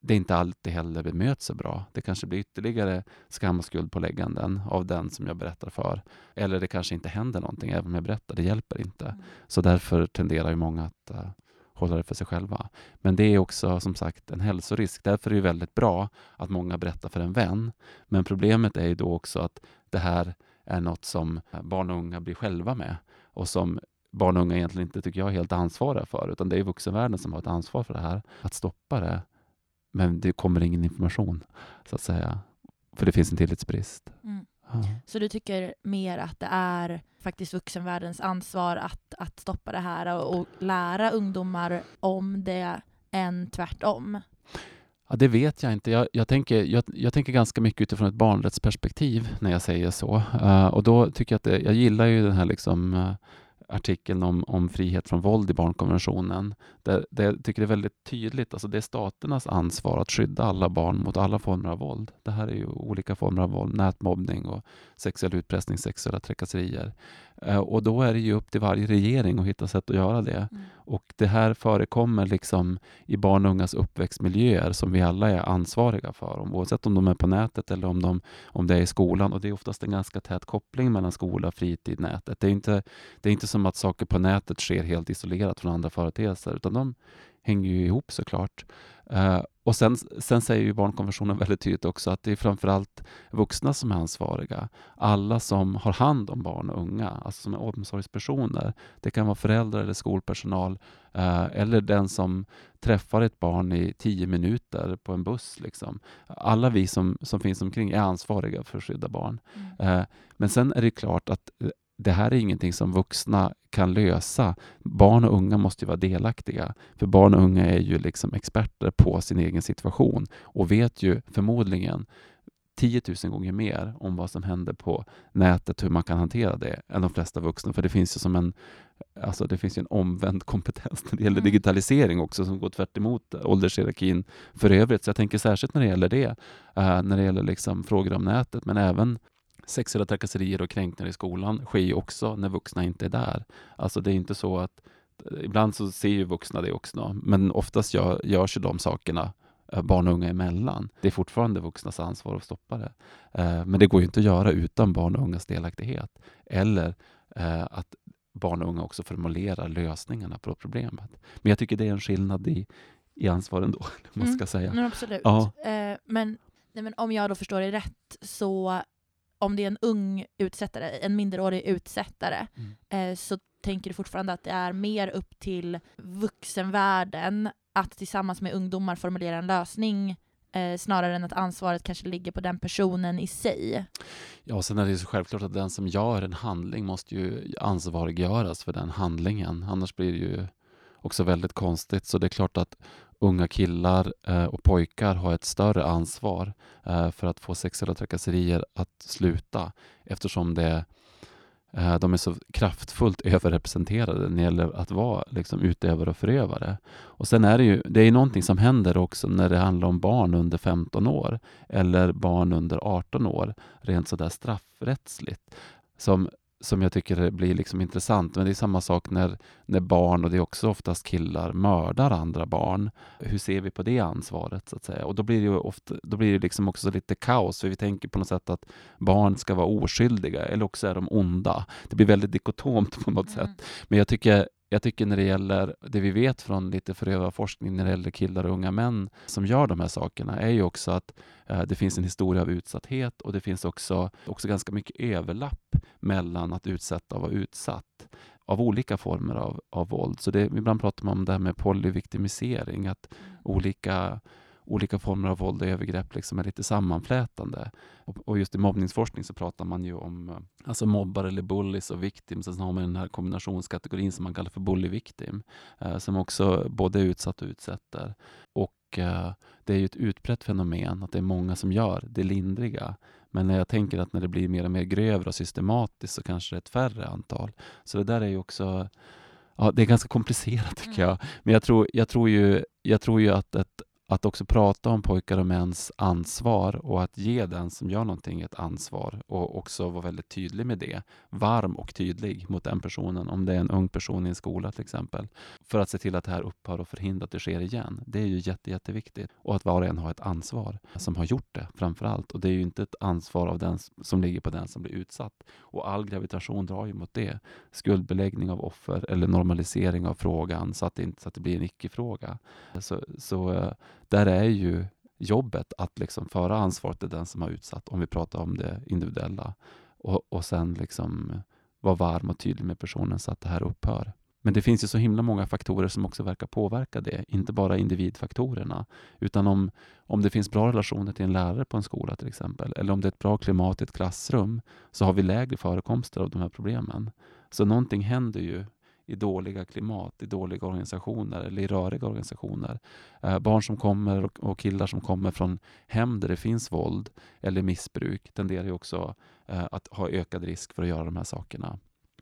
det inte alltid heller bemöts så bra. Det kanske blir ytterligare skam och skuldpålägganden av den som jag berättar för. Eller det kanske inte händer någonting även om jag berättar. Det hjälper inte. Mm. Så därför tenderar ju många att uh, hålla det för sig själva. Men det är också som sagt en hälsorisk. Därför är det väldigt bra att många berättar för en vän. Men problemet är ju då också att det här är något som barn och unga blir själva med och som barn och unga egentligen inte tycker jag är helt ansvariga för, utan det är vuxenvärlden som har ett ansvar för det här, att stoppa det. Men det kommer ingen information, så att säga, för det finns en tillitsbrist. Mm. Ja. Så du tycker mer att det är faktiskt vuxenvärldens ansvar att, att stoppa det här och, och lära ungdomar om det än tvärtom? Ja, det vet jag inte. Jag, jag, tänker, jag, jag tänker ganska mycket utifrån ett barnrättsperspektiv när jag säger så. Uh, och då tycker jag att det, jag gillar ju den här liksom, uh, artikeln om, om frihet från våld i barnkonventionen. Där, där jag tycker det är väldigt tydligt, alltså det är staternas ansvar att skydda alla barn mot alla former av våld. Det här är ju olika former av våld, nätmobbning och sexuell utpressning, sexuella trakasserier. Uh, och då är det ju upp till varje regering att hitta sätt att göra det. Mm. Och det här förekommer liksom i barn och ungas uppväxtmiljöer som vi alla är ansvariga för, om, oavsett om de är på nätet eller om, de, om det är i skolan. Och det är oftast en ganska tät koppling mellan skola, fritid, nätet. Det är inte, det är inte som att saker på nätet sker helt isolerat från andra företeelser, utan de hänger ju ihop såklart. Uh, och sen, sen säger ju barnkonventionen väldigt tydligt också att det är framförallt vuxna som är ansvariga. Alla som har hand om barn och unga, alltså som är omsorgspersoner. Det kan vara föräldrar eller skolpersonal uh, eller den som träffar ett barn i tio minuter på en buss. Liksom. Alla vi som, som finns omkring är ansvariga för att skydda barn. Mm. Uh, men sen är det klart att det här är ingenting som vuxna kan lösa. Barn och unga måste ju vara delaktiga. För barn och unga är ju liksom experter på sin egen situation och vet ju förmodligen 10 000 gånger mer om vad som händer på nätet, hur man kan hantera det, än de flesta vuxna. För det finns ju som en Alltså det finns en omvänd kompetens när det gäller Mm. digitalisering också som går tvärt emot åldershierarkin för övrigt. Så jag tänker särskilt när det gäller det, eh, när det gäller liksom frågor om nätet, men även sexuella trakasserier och kränkningar i skolan sker ju också när vuxna inte är där. Alltså det är inte så att Ibland så ser ju vuxna det också, men oftast gör, görs ju de sakerna eh, barn och unga emellan. Det är fortfarande vuxnas ansvar att stoppa det. Eh, Men det går ju inte att göra utan barn och ungas delaktighet. Eller eh, att barn och unga också formulerar lösningarna på problemet. Men jag tycker det är en skillnad i, i ansvar ändå, man Mm. ska säga. Men absolut. Ja. Eh, men, nej, men om jag då förstår det rätt, så om det är en ung utsättare, en minderårig utsättare, Mm. eh, så tänker du fortfarande att det är mer upp till vuxenvärlden att tillsammans med ungdomar formulera en lösning eh, snarare än att ansvaret kanske ligger på den personen i sig. Ja, sen är det ju så självklart att den som gör en handling måste ju ansvariggöras för den handlingen. Annars blir det ju också väldigt konstigt. Så det är klart att unga killar eh, och pojkar har ett större ansvar eh, för att få sexuella trakasserier att sluta eftersom det Eh, de är så kraftfullt överrepresenterade när det gäller att vara liksom, utövare och förövare. Och sen är det ju det är någonting som händer också när det handlar om barn under 15 år eller barn under 18 år, rent sådär straffrättsligt, som som jag tycker blir liksom intressant. Men det är samma sak när, när barn, och det är också oftast killar, mördar andra barn. Hur ser vi på det ansvaret? så att säga? Och då blir det ju ofta, då blir det liksom också lite kaos, för vi tänker på något sätt att barn ska vara oskyldiga, eller också är de onda. Det blir väldigt dikotomt på något mm. sätt. Men jag tycker jag tycker när det gäller det vi vet från lite förövarforskning när det gäller killar och unga män som gör de här sakerna är ju också att eh, det finns en historia av utsatthet och det finns också, också ganska mycket överlapp mellan att utsätta och vara utsatt av olika former av, av våld. Så det, ibland pratar man om det här med polyviktimisering, att mm. olika olika former av våld och övergrepp liksom är lite sammanflätande. Och, och, just i mobbningsforskning så pratar man ju om eh, alltså mobbar eller bullies och victims. Sen har man den här kombinationskategorin som man kallar för bully-victim, eh, som också både är utsatt och utsätter. Och eh, det är ju ett utbrett fenomen att det är många som gör det lindriga. Men när jag tänker att när det blir mer och mer grövre och systematiskt så kanske det är ett färre antal. Så det där är ju också Ja, det är ganska komplicerat tycker mm. jag. Men jag tror, jag tror, ju, jag tror ju att ett att också prata om pojkar och mäns ansvar och att ge den som gör någonting ett ansvar och också vara väldigt tydlig med det. Varm och tydlig mot den personen, om det är en ung person i en skola till exempel. För att se till att det här upphör och förhindra att det sker igen. Det är ju jätte, jätteviktigt. Och att var och en har ett ansvar som har gjort det framför allt. Och det är ju inte ett ansvar av den som ligger på den som blir utsatt. Och all gravitation drar ju mot det. Skuldbeläggning av offer eller normalisering av frågan så att det, inte, så att det blir en icke-fråga. Så, så eh, där är ju jobbet att liksom föra ansvaret till den som har utsatt, om vi pratar om det individuella, och, och sen liksom vara varm och tydlig med personen så att det här upphör. Men det finns ju så himla många faktorer som också verkar påverka det, inte bara individfaktorerna, utan om, om det finns bra relationer till en lärare på en skola till exempel, eller om det är ett bra klimat i ett klassrum, så har vi lägre förekomster av de här problemen. Så någonting händer ju i dåliga klimat, i dåliga organisationer eller i röriga organisationer. Eh, barn som kommer och, och, killar som kommer från hem där det finns våld eller missbruk tenderar ju också eh, att ha ökad risk för att göra de här sakerna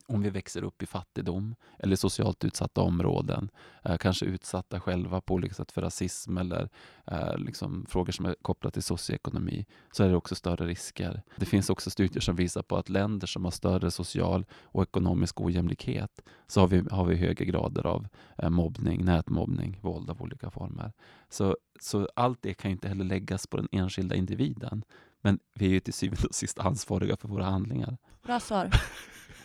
om vi växer upp i fattigdom eller socialt utsatta områden, eh, kanske utsatta själva på olika sätt för rasism eller eh, liksom frågor som är kopplade till socioekonomi, så är det också större risker. Det finns också studier som visar på att länder som har större social och ekonomisk ojämlikhet, så har vi, har vi högre grader av eh, mobbning, nätmobbning, våld av olika former. Så, så allt det kan inte heller läggas på den enskilda individen. Men vi är ju till syvende och sist ansvariga för våra handlingar. Bra svar.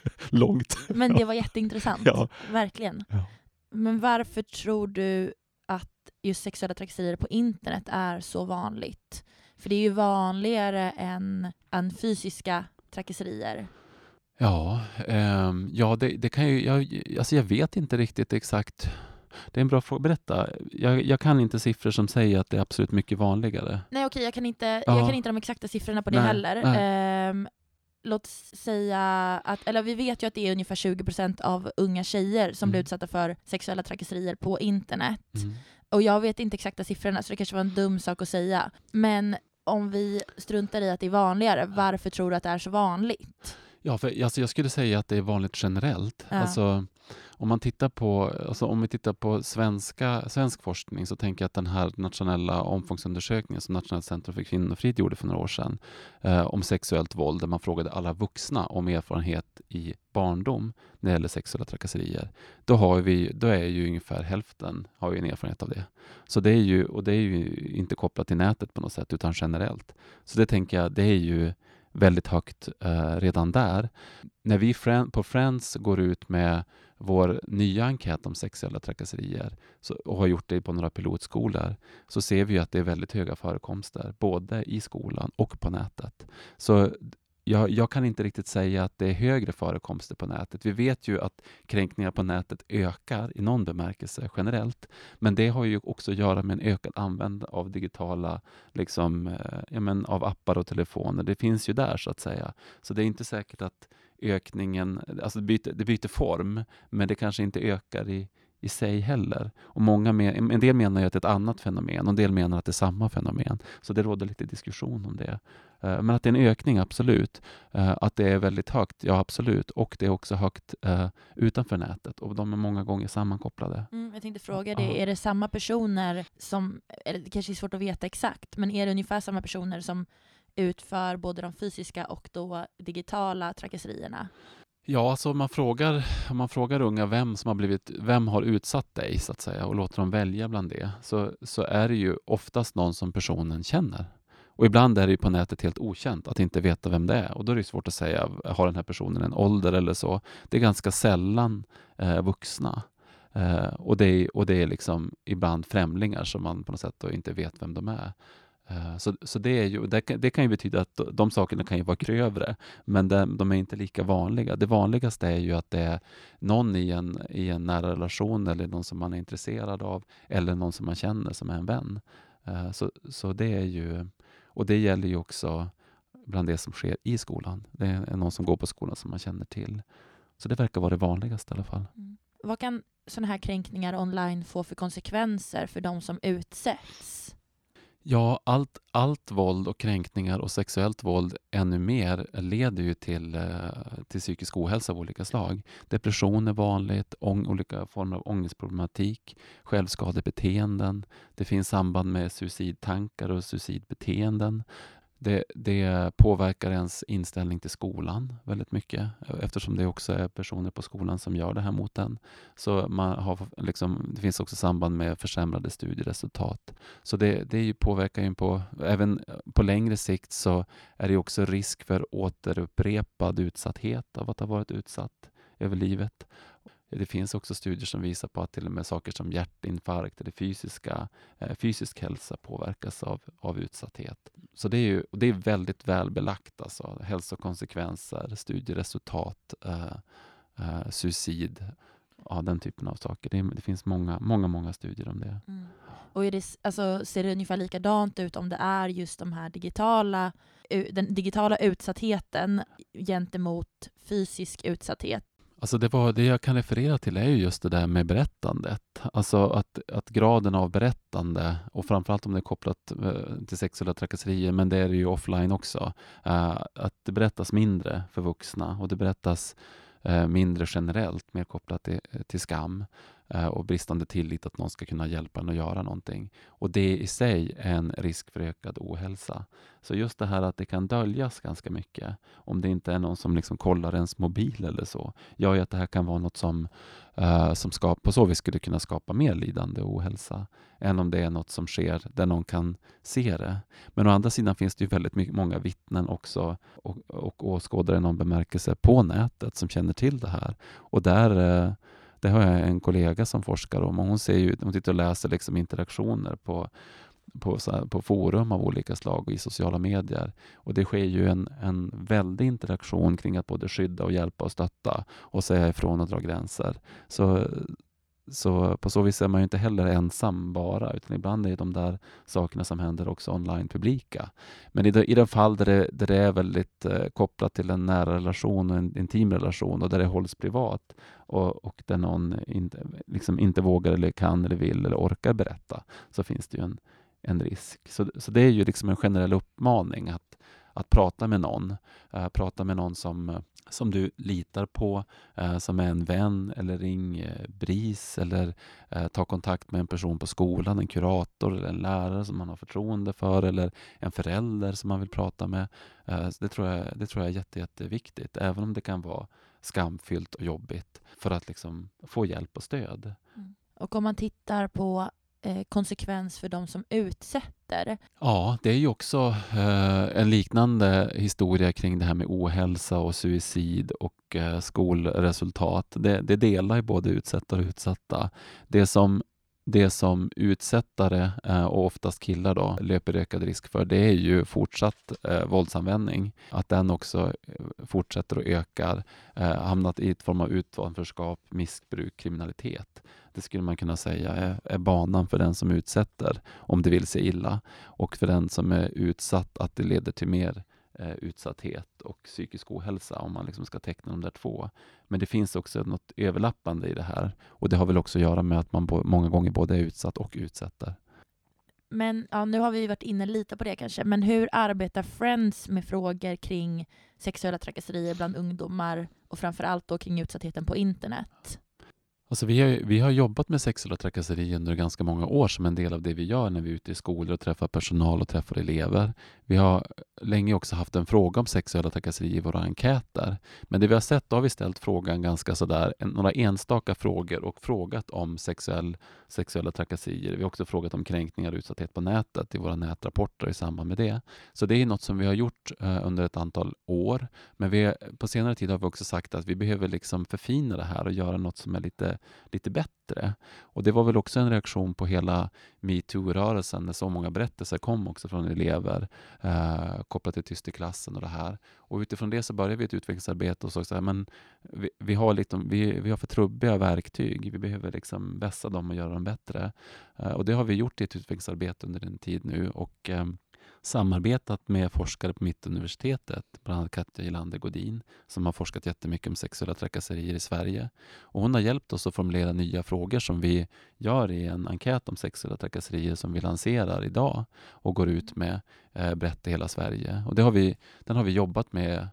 långt. Men det var jätteintressant, ja. verkligen. Ja. Men varför tror du att just sexuella trakasserier på internet är så vanligt? För det är ju vanligare än, än fysiska trakasserier. Ja, eh, ja det, det, kan ju, jag, alltså jag vet inte riktigt exakt det är en bra fråga. Berätta. Jag, jag, kan inte siffror som säger att det är absolut mycket vanligare. Nej, okej, jag kan inte, ja. jag kan inte de exakta siffrorna på det nej, heller. Nej. Um, låt säga att, eller vi vet ju att det är ungefär 20% av unga tjejer som mm. blir utsatta för sexuella trakasserier på internet. Mm. Och jag vet inte exakta siffrorna så det kanske var en dum sak att säga. Men om vi struntar i att det är vanligare, varför tror du att det är så vanligt? Ja, för alltså jag skulle säga att det är vanligt generellt. Ja. Alltså, om man tittar på, alltså om vi tittar på svenska, svensk forskning så tänker jag att den här nationella omfångsundersökningen som Nationellt centrum för kvinnofrid gjorde för några år sedan eh, om sexuellt våld, där man frågade alla vuxna om erfarenhet i barndom när det gäller sexuella trakasserier, då, har vi, då är ju ungefär hälften har ju en erfarenhet av det. Så det är ju, och det är ju inte kopplat till nätet på något sätt, utan generellt. Så det tänker jag, det är ju väldigt högt eh, redan där. När vi på Friends går ut med vår nya enkät om sexuella trakasserier så, och har gjort det på några pilotskolor så ser vi att det är väldigt höga förekomster både i skolan och på nätet. Så jag, jag, kan inte riktigt säga att det är högre förekomster på nätet. Vi vet ju att kränkningar på nätet ökar i någon bemärkelse generellt, men det har ju också att göra med en ökad användning av digitala, liksom, eh, ja, men, av appar och telefoner. Det finns ju där så att säga. Så det är inte säkert att ökningen, alltså det byter, det byter form, men det kanske inte ökar i, i sig heller. Och många med, en del menar ju att det är ett annat fenomen och en del menar att det är samma fenomen. Så det råder lite diskussion om det. Eh, men att det är en ökning, absolut. Eh, att det är väldigt högt, ja absolut. Och det är också högt uh, utanför nätet och de är många gånger sammankopplade. Mm, jag tänkte fråga dig, är det samma personer som, det kanske är svårt att veta exakt, men är det ungefär samma personer som utför både de fysiska och då digitala trakasserierna? Ja, alltså om man frågar, om man frågar unga vem som har blivit, vem har utsatt dig så att säga och låter dem välja bland det, så, så är det ju oftast någon som personen känner. Och ibland är det ju på nätet helt okänt att inte veta vem det är och då är det svårt att säga, har den här personen en ålder eller så? Det är ganska sällan eh, vuxna. Eh, och, det är, och det är liksom ibland främlingar som man på något sätt inte vet vem de är. Eh, så, så det, är ju, det, kan, det kan ju betyda att de sakerna kan ju vara grövre, men de, de, är inte lika vanliga. Det vanligaste är ju att det är någon i en, i en nära relation eller någon som man är intresserad av eller någon som man känner som är en vän. Eh, så, så det är ju, och det gäller ju också bland det som sker i skolan. Det är någon som går på skolan som man känner till. Så det verkar vara det vanligaste i alla fall. Mm. Vad kan sådana här kränkningar online få för konsekvenser för de som utsätts? Ja, allt, allt våld och kränkningar och sexuellt våld ännu mer leder ju till, eh, till psykisk ohälsa av olika slag. Depression är vanligt, ång, olika former av ångestproblematik, självskadebeteenden. Det finns samband med suicidtankar och suicidbeteenden. Det, det, påverkar ens inställning till skolan väldigt mycket eftersom det också är personer på skolan som gör det här mot en. Så man har liksom, det finns också samband med försämrade studieresultat. Så det, det påverkar ju på, även på längre sikt så är det också risk för återupprepad utsatthet av att ha varit utsatt över livet. Det finns också studier som visar på att till och med saker som hjärtinfarkt eller fysiska, eh, fysisk hälsa påverkas av, av utsatthet. Så det är, ju, det är väldigt väl belagt, alltså, hälsokonsekvenser, studieresultat, eh, eh, suicid, ja, den typen av saker. Det, det, finns många, många, många studier om det. Mm. Och det, alltså, ser det ungefär likadant ut om det är just de här digitala, den digitala utsattheten gentemot fysisk utsatthet? Alltså det, var, det jag kan referera till är ju just det där med berättandet. Alltså att, att graden av berättande, och framförallt om det är kopplat eh, till sexuella trakasserier, men det är det ju offline också, eh, att det berättas mindre för vuxna och det berättas eh, mindre generellt, mer kopplat till, till skam. Eh, och bristande tillit att någon ska kunna hjälpa en att göra någonting. Och det i sig är en risk för ökad ohälsa. Så just det här att det kan döljas ganska mycket, om det inte är någon som liksom kollar ens mobil eller så, gör ju att det här kan vara något som, uh, som ska, på så vis skulle kunna skapa mer lidande och ohälsa, än om det är något som sker där någon kan se det. Men å andra sidan finns det ju väldigt mycket, många vittnen också och, och åskådare i någon bemärkelse på nätet som känner till det här. Och där uh, det har jag en kollega som forskar om och hon, ser ju, hon tittar och läser liksom interaktioner på, på, här, på forum av olika slag och i sociala medier. Och det sker ju en, en väldig interaktion kring att både skydda och hjälpa och stötta och säga ifrån och dra gränser. Så, så på så vis är man ju inte heller ensam bara, utan ibland är de där sakerna som händer också online publika. Men i de, i de fall där det, där det är väldigt eh, kopplat till en nära relation en intim relation och där det hålls privat och, och där någon inte, liksom inte vågar eller kan eller vill eller orkar berätta, så finns det ju en, en risk. Så, så det är ju liksom en generell uppmaning att, att prata med någon. eh, prata med någon som, eh, som du litar på, eh, som är en vän, eller ring eh, BRIS eller eh, ta kontakt med en person på skolan, en kurator eller en lärare som man har förtroende för eller en förälder som man vill prata med. Eh, det, tror jag, det tror jag är jätte, jätteviktigt, även om det kan vara skamfyllt och jobbigt för att liksom få hjälp och stöd. Mm. Och om man tittar på Eh, konsekvens för de som utsätter? Ja, det är ju också eh, en liknande historia kring det här med ohälsa och suicid och eh, skolresultat. Det, det delar ju både utsatta och utsatta. Det som det som utsättare eh, och oftast killar då löper ökad risk för det är ju fortsatt eh, våldsanvändning. Att den också eh, fortsätter och ökar, eh, hamnat i ett form av utanförskap, missbruk, kriminalitet. Det skulle man kunna säga är, är banan för den som utsätter om det vill sig illa och för den som är utsatt att det leder till mer eh, utsatthet och psykisk ohälsa om man liksom ska teckna de där två. Men det finns också något överlappande i det här och det har väl också att göra med att man många gånger både är utsatt och utsätter. Men ja, nu har vi varit inne lite på det kanske, men hur arbetar Friends med frågor kring sexuella trakasserier bland ungdomar och framför allt då kring utsattheten på internet? Alltså vi, har, vi har jobbat med sexuella trakasserier under ganska många år som en del av det vi gör när vi är ute i skolor och träffar personal och träffar elever. Vi har länge också haft en fråga om sexuella trakasserier i våra enkäter. Men det vi har sett, då har vi ställt frågan ganska sådär, några enstaka frågor och frågat om sexuell, sexuella trakasserier. Vi har också frågat om kränkningar och utsatthet på nätet i våra nätrapporter i samband med det. Så det är något som vi har gjort eh, under ett antal år. Men vi, på senare tid har vi också sagt att vi behöver liksom förfina det här och göra något som är lite, lite bättre. Och det var väl också en reaktion på hela metoo-rörelsen när så många berättelser kom också från elever eh, kopplat till Tyst i klassen och det här. Och utifrån det så började vi ett utvecklingsarbete och såg så här, men vi, vi, har liksom, vi, vi har för trubbiga verktyg. Vi behöver liksom vässa dem och göra dem bättre. Eh, och det har vi gjort i ett utvecklingsarbete under en tid nu. Och, eh, samarbetat med forskare på Mittuniversitetet, bland annat Katja Ilander Godin, som har forskat jättemycket om sexuella trakasserier i Sverige. Och hon har hjälpt oss att formulera nya frågor som vi gör i en enkät om sexuella trakasserier som vi lanserar idag och går ut med eh, brett i hela Sverige. Och det har vi, den har vi jobbat med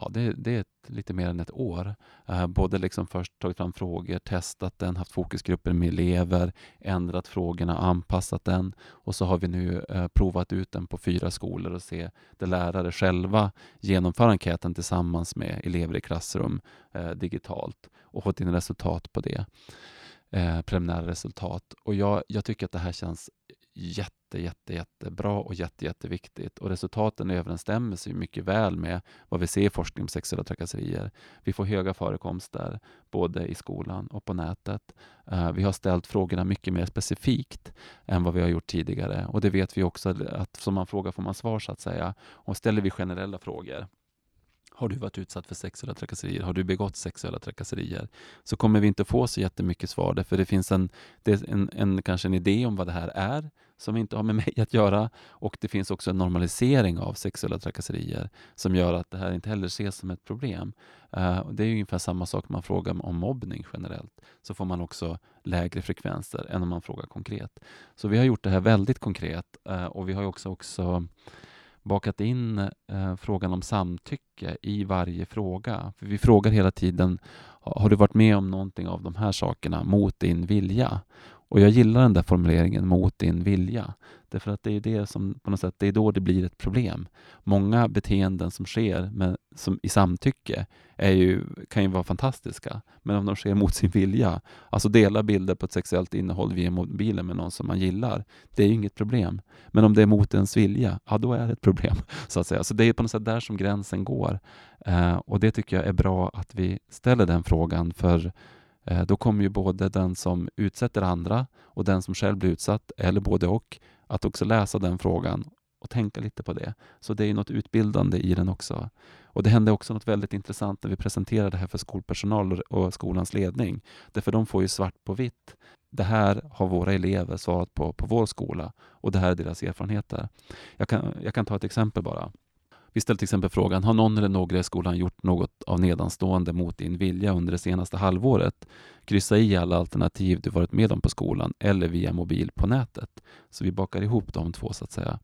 ja, det, det är ett, lite mer än ett år. Eh, både liksom först tagit fram frågor, testat den, haft fokusgrupper med elever, ändrat frågorna, anpassat den och så har vi nu eh, provat ut den på fyra skolor och se där lärare själva genomför enkäten tillsammans med elever i klassrum eh, digitalt och fått in resultat på det. Eh, preliminära resultat. Och jag, jag tycker att det här känns jätte, jätte, jättebra och jätte, jätteviktigt. Och resultaten överensstämmer sig mycket väl med vad vi ser i forskning om sexuella trakasserier. Vi får höga förekomster både i skolan och på nätet. Eh, vi har ställt frågorna mycket mer specifikt än vad vi har gjort tidigare. Och det vet vi också att som man frågar får man svar så att säga. Och ställer vi generella frågor har du varit utsatt för sexuella trakasserier? Har du begått sexuella trakasserier? Så kommer vi inte få så jättemycket svar därför det finns en, det en, en, kanske en idé om vad det här är som inte har med mig att göra och det finns också en normalisering av sexuella trakasserier som gör att det här inte heller ses som ett problem. Uh, det är ungefär samma sak när man frågar om mobbning generellt. Så får man också lägre frekvenser än om man frågar konkret. Så vi har gjort det här väldigt konkret uh, och vi har också, också bakat in eh, frågan om samtycke i varje fråga. För vi frågar hela tiden, har du varit med om någonting av de här sakerna mot din vilja? Och jag gillar den där formuleringen, mot din vilja. Därför att det är det som på något sätt, det är då det blir ett problem. Många beteenden som sker med, som, i samtycke är ju, kan ju vara fantastiska, men om de sker mot sin vilja, alltså dela bilder på ett sexuellt innehåll via mobilen med någon som man gillar, det är ju inget problem. Men om det är mot ens vilja, ja då är det ett problem. Så att säga. Så det är på något sätt där som gränsen går. Eh, och det tycker jag är bra att vi ställer den frågan, för Eh, då kommer ju både den som utsätter andra och den som själv blir utsatt, eller både och, att också läsa den frågan och tänka lite på det. Så det är något utbildande i den också. Och Det hände också något väldigt intressant när vi presenterade det här för skolpersonal och skolans ledning. Därför de får ju svart på vitt. Det här har våra elever svarat på på vår skola och det här är deras erfarenheter. Jag kan, jag kan ta ett exempel bara. Vi ställer till exempel frågan, har någon eller några i skolan gjort något av nedanstående mot din vilja under det senaste halvåret? Kryssa i alla alternativ du varit med om på skolan eller via mobil på nätet. Så vi bakar ihop de två så att säga.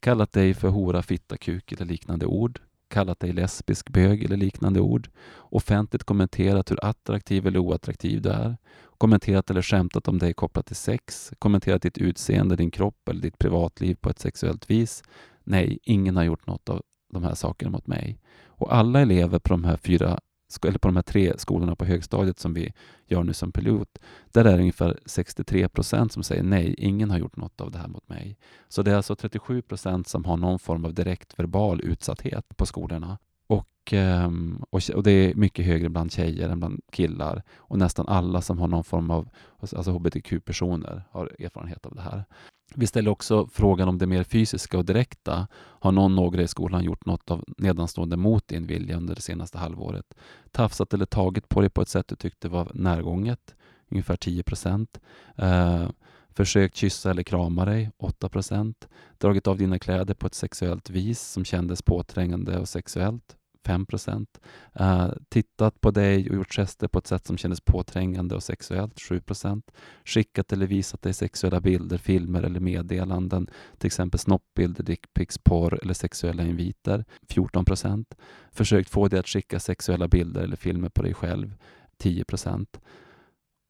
Kallat dig för hora, fitta, kuk eller liknande ord. Kallat dig lesbisk, bög eller liknande ord. Offentligt kommenterat hur attraktiv eller oattraktiv du är. Kommenterat eller skämtat om dig kopplat till sex. Kommenterat ditt utseende, din kropp eller ditt privatliv på ett sexuellt vis. Nej, ingen har gjort något av de här sakerna mot mig. Och alla elever på de här fyra eller på de här tre skolorna på högstadiet som vi gör nu som pilot, där är det ungefär 63 procent som säger nej, ingen har gjort något av det här mot mig. Så det är alltså 37 procent som har någon form av direkt verbal utsatthet på skolorna. Och, ehm, och, det är mycket högre bland tjejer än bland killar. Och nästan alla som har någon form av alltså, alltså hbtq-personer har erfarenhet av det här. Vi ställer också frågan om det mer fysiska och direkta. Har någon några i skolan gjort något av nedanstående mot din vilja under det senaste halvåret? Tafsat eller tagit på dig på ett sätt du tyckte var närgånget? Ungefär 10 procent. Eh, Försökt kyssa eller krama dig 8% Dragit av dina kläder på ett sexuellt vis som kändes påträngande och sexuellt 5 uh, eh, Tittat på dig och gjort gester på ett sätt som kändes påträngande och sexuellt 7% Skickat eller visat dig sexuella bilder, filmer eller meddelanden, till exempel snoppbilder, dickpics, porr eller sexuella inviter 14% Försökt få dig att skicka sexuella bilder eller filmer på dig själv 10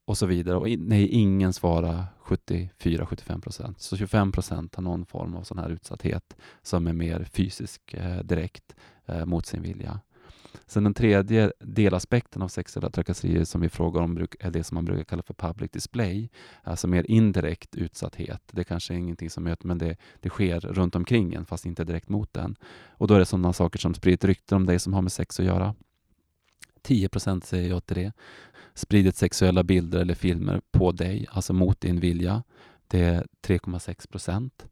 och så vidare. Och nej, ingen svarar 74-75 procent. Så 25 procent har någon form av sån här utsatthet som är mer fysisk eh, direkt eh, mot sin vilja. Sen den tredje delaspekten av sexuella trakasserier som vi frågar om är det som man brukar kalla för public display, alltså mer indirekt utsatthet. Det kanske är ingenting som möter, men det, det sker runt omkring en, fast inte direkt mot den. Och då är det sådana saker som sprider rykten om dig som har med sex att göra. 10 procent säger ja till det spridit sexuella bilder eller filmer på dig, alltså mot din vilja. Det är 3,6 procent.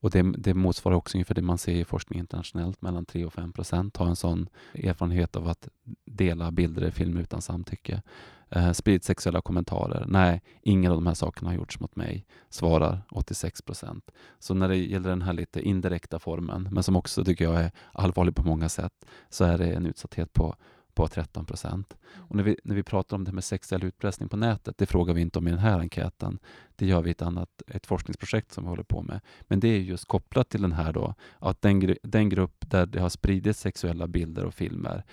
Och det, det, motsvarar också ungefär det man ser i forskning internationellt, mellan 3 och 5 procent har en sån erfarenhet av att dela bilder eller filmer utan samtycke. Eh, spridit sexuella kommentarer. Nej, ingen av de här sakerna har gjorts mot mig, svarar 86 procent. Så när det gäller den här lite indirekta formen, men som också tycker jag är allvarlig på många sätt, så är det en utsatthet på på 13 procent. Mm. Och när vi, när vi pratar om det med sexuell utpressning på nätet, det frågar vi inte om i den här enkäten. Det gör vi i ett annat ett forskningsprojekt som vi håller på med. Men det är just kopplat till den här då, att den, den grupp där det har spridits sexuella bilder och filmer,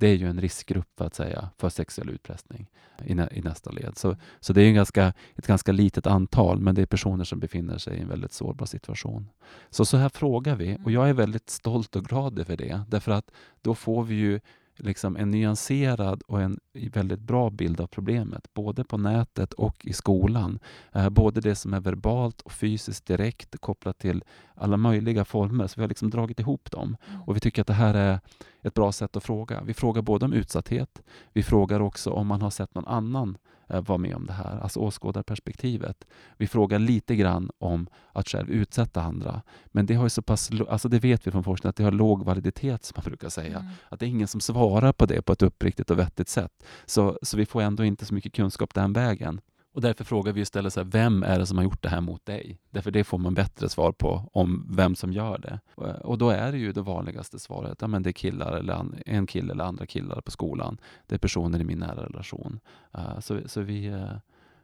det är ju en riskgrupp för att säga för sexuell utpressning i, nä, i nästa led. Så, så det är en ganska, ett ganska litet antal, men det är personer som befinner sig i en väldigt sårbar situation. Så så här frågar vi och jag är väldigt stolt och glad över det, därför att då får vi ju liksom en nyanserad och en väldigt bra bild av problemet, både på nätet och i skolan. Eh, både det som är verbalt och fysiskt direkt kopplat till alla möjliga former, så vi har liksom dragit ihop dem. Mm. Och vi tycker att det här är ett bra sätt att fråga. Vi frågar både om utsatthet, vi frågar också om man har sett någon annan Eh, vara med om det här, alltså åskådarperspektivet. Vi frågar lite grann om att själv utsätta andra, men det har ju så pass, alltså det vet vi från forskningen, att det har låg validitet som man brukar säga. Mm. Att det är ingen som svarar på det på ett uppriktigt och vettigt sätt. Så, så vi får ändå inte så mycket kunskap den vägen. Och därför frågar vi istället så här, vem är det som har gjort det här mot dig? Därför det får man bättre svar på om vem som gör det. Och då är det ju det vanligaste svaret, ja men det är killar eller en kille eller andra killar på skolan. Det är personer i min nära relation. Uh, så, så vi, uh,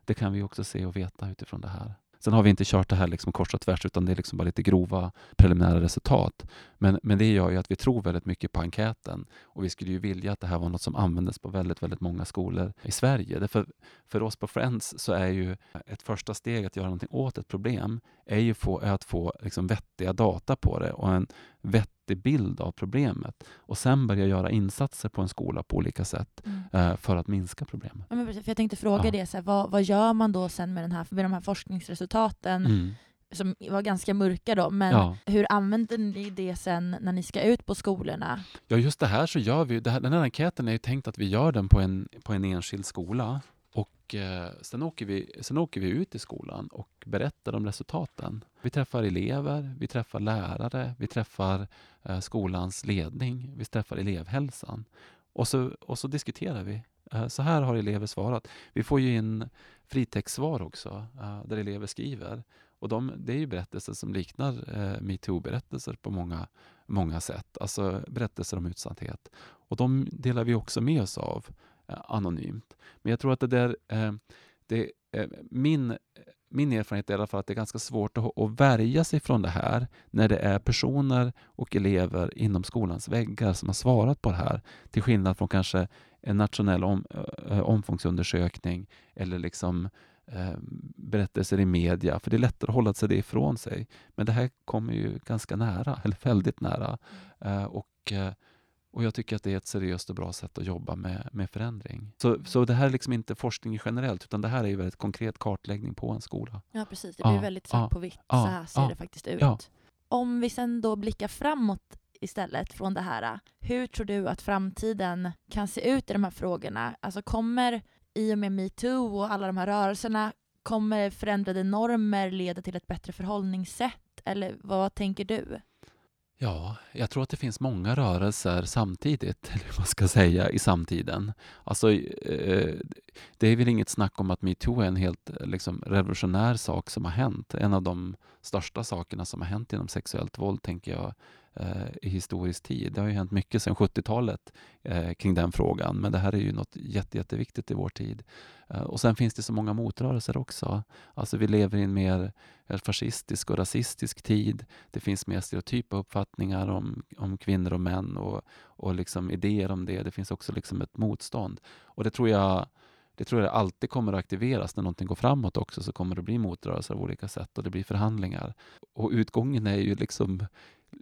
det kan vi också se och veta utifrån det här. Sen har vi inte kört det här liksom kors och tvärs utan det är liksom bara lite grova preliminära resultat. Men, men det gör ju att vi tror väldigt mycket på enkäten och vi skulle ju vilja att det här var något som användes på väldigt, väldigt många skolor i Sverige. Därför, för oss på Friends så är ju ett första steg att göra någonting åt ett problem är ju få, är att få liksom vettiga data på det och en vettig bild av problemet och sen börja göra insatser på en skola på olika sätt mm. eh, för att minska problemet. Ja, men för jag tänkte fråga ja. det, så här, vad, vad gör man då sen med, den här, med de här forskningsresultaten mm som var ganska mörka då, men ja. hur använder ni det sen när ni ska ut på skolorna? Ja, just det här så gör vi, det här, den här enkäten är ju tänkt att vi gör den på en, på en enskild skola och eh, sen, åker vi, sen åker vi ut i skolan och berättar om resultaten. Vi träffar elever, vi träffar lärare, vi träffar eh, skolans ledning, vi träffar elevhälsan. Och så, och så diskuterar vi. Eh, så här har elever svarat. Vi får ju in fritextsvar också, eh, där elever skriver. Och de, det är ju berättelser som liknar eh, metoo-berättelser på många, många sätt. Alltså berättelser om utsatthet. Och de delar vi också med oss av anonymt. Men jag tror att det där, eh, det, eh, min, min erfarenhet är i alla fall att det är ganska svårt att, att värja sig från det här när det är personer och elever inom skolans väggar som har svarat på det här. Till skillnad från kanske en nationell om, äh, omfångsundersökning eller liksom Eh, berättelser i media, för det är lättare att hålla sig det ifrån sig. Men det här kommer ju ganska nära, eller väldigt nära. Mm. Eh, och, eh, och jag tycker att det är ett seriöst och bra sätt att jobba med, med förändring. Så, så det här är liksom inte forskning generellt, utan det här är ju väldigt konkret kartläggning på en skola. Ja, precis. Det blir ja, väldigt svart ja, på vitt. Ja, så här ser det faktiskt ut. Om vi sen då blickar framåt istället från det här. Hur tror du att framtiden kan se ut i de här frågorna? Alltså kommer i och med metoo och alla de här rörelserna, kommer förändrade normer leda till ett bättre förhållningssätt? Eller vad tänker du? Ja, jag tror att det finns många rörelser samtidigt, eller vad man ska säga, i samtiden. Alltså, eh, det är väl inget snack om att metoo är en helt liksom, revolutionär sak som har hänt. En av de största sakerna som har hänt inom sexuellt våld, tänker jag, Eh, i historisk tid. Det har ju hänt mycket sedan 70-talet eh, kring den frågan, men det här är ju något jätte, jätteviktigt i vår tid. Eh, och sen finns det så många motrörelser också. Alltså vi lever i en mer eh, fascistisk och rasistisk tid. Det finns mer stereotypa uppfattningar om, om kvinnor och män och, och liksom idéer om det. Det finns också liksom ett motstånd. Och det tror jag det tror jag alltid kommer att aktiveras när någonting går framåt också så kommer det bli motrörelser av olika sätt och det blir förhandlingar. Och utgången är ju liksom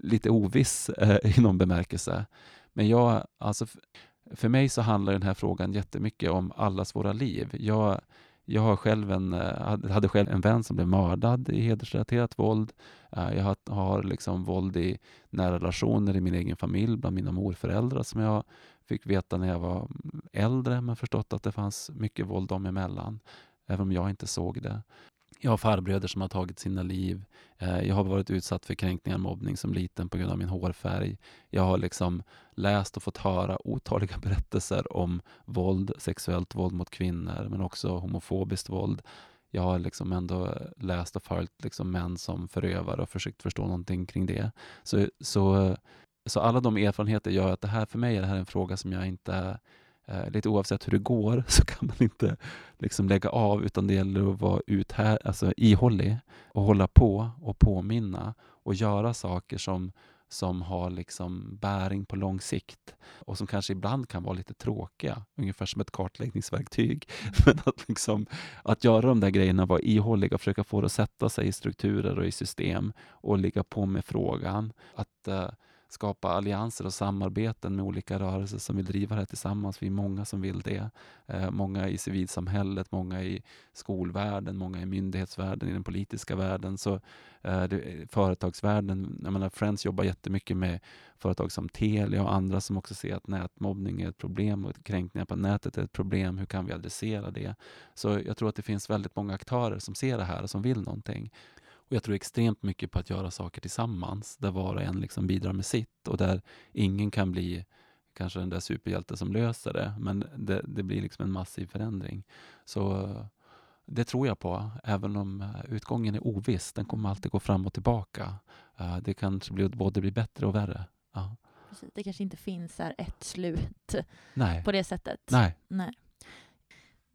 lite oviss eh, i någon bemärkelse. Men jag, alltså, för mig så handlar den här frågan jättemycket om allas våra liv. Jag, jag har själv en, eh, hade själv en vän som blev mördad i hedersrelaterat våld. Eh, jag har, har liksom våld i nära relationer i min egen familj, bland mina morföräldrar som jag fick veta när jag var äldre, men förstått att det fanns mycket våld dem emellan, även om jag inte såg det. Jag har farbröder som har tagit sina liv. Eh, jag har varit utsatt för kränkningar och mobbning som liten på grund av min hårfärg. Jag har liksom läst och fått höra otaliga berättelser om våld, sexuellt våld mot kvinnor, men också homofobiskt våld. Jag har liksom ändå läst och följt liksom män som förövare och försökt förstå någonting kring det. Så, så, så alla de erfarenheter gör att det här för mig är det här en fråga som jag inte Eh, lite oavsett hur det går så kan man inte liksom lägga av utan det gäller att vara ut här, alltså ihållig och hålla på och påminna och göra saker som, som har liksom bäring på lång sikt och som kanske ibland kan vara lite tråkiga, ungefär som ett kartläggningsverktyg. Men att, liksom, att göra de där grejerna, vara ihållig och försöka få det att sätta sig i strukturer och i system och ligga på med frågan. Att Eh, skapa allianser och samarbeten med olika rörelser som vill driva det här tillsammans. Vi är många som vill det. Eh, många i civilsamhället, många i skolvärlden, många i myndighetsvärlden, i den politiska världen, så, eh, det, företagsvärlden. Jag menar, Friends jobbar jättemycket med företag som Telia och andra som också ser att nätmobbning är ett problem och kränkningar på nätet är ett problem. Hur kan vi adressera det? Så jag tror att det finns väldigt många aktörer som ser det här och som vill någonting. Och jag tror extremt mycket på att göra saker tillsammans, där var och en liksom bidrar med sitt och där ingen kan bli kanske den där superhjälten som löser det, men det, det blir liksom en massiv förändring. Så det tror jag på, även om utgången är oviss. Den kommer alltid gå fram och tillbaka. Eh, det kanske blir, både blir bättre och värre. Ja. Precis, det kanske inte finns här ett slut Nej. på det sättet. Nej. Nej.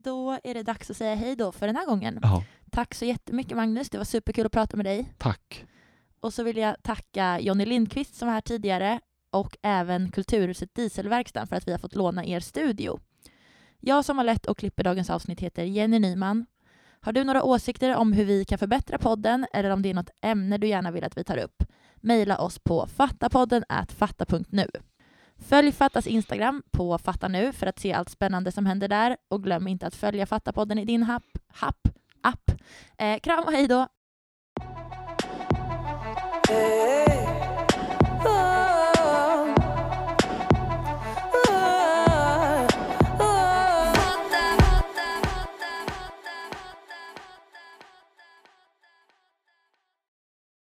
Då är det dags att säga hej då för den här gången. Ja. Tack så jättemycket Magnus, det var superkul att prata med dig. Tack. Och så vill jag tacka Jonny Lindqvist som var här tidigare och även Kulturhuset Dieselverkstan för att vi har fått låna er studio. Jag som har lett och klipper dagens avsnitt heter Jenny Nyman. Har du några åsikter om hur vi kan förbättra podden eller om det är något ämne du gärna vill att vi tar upp? Mejla oss på fattapodden fatta.nu. Följ Fattas Instagram på Fatta nu för att se allt spännande som händer där och glöm inte att följa Fatta-podden i din happ, happ, app. Eh, kram och hej då! Hey. Oh.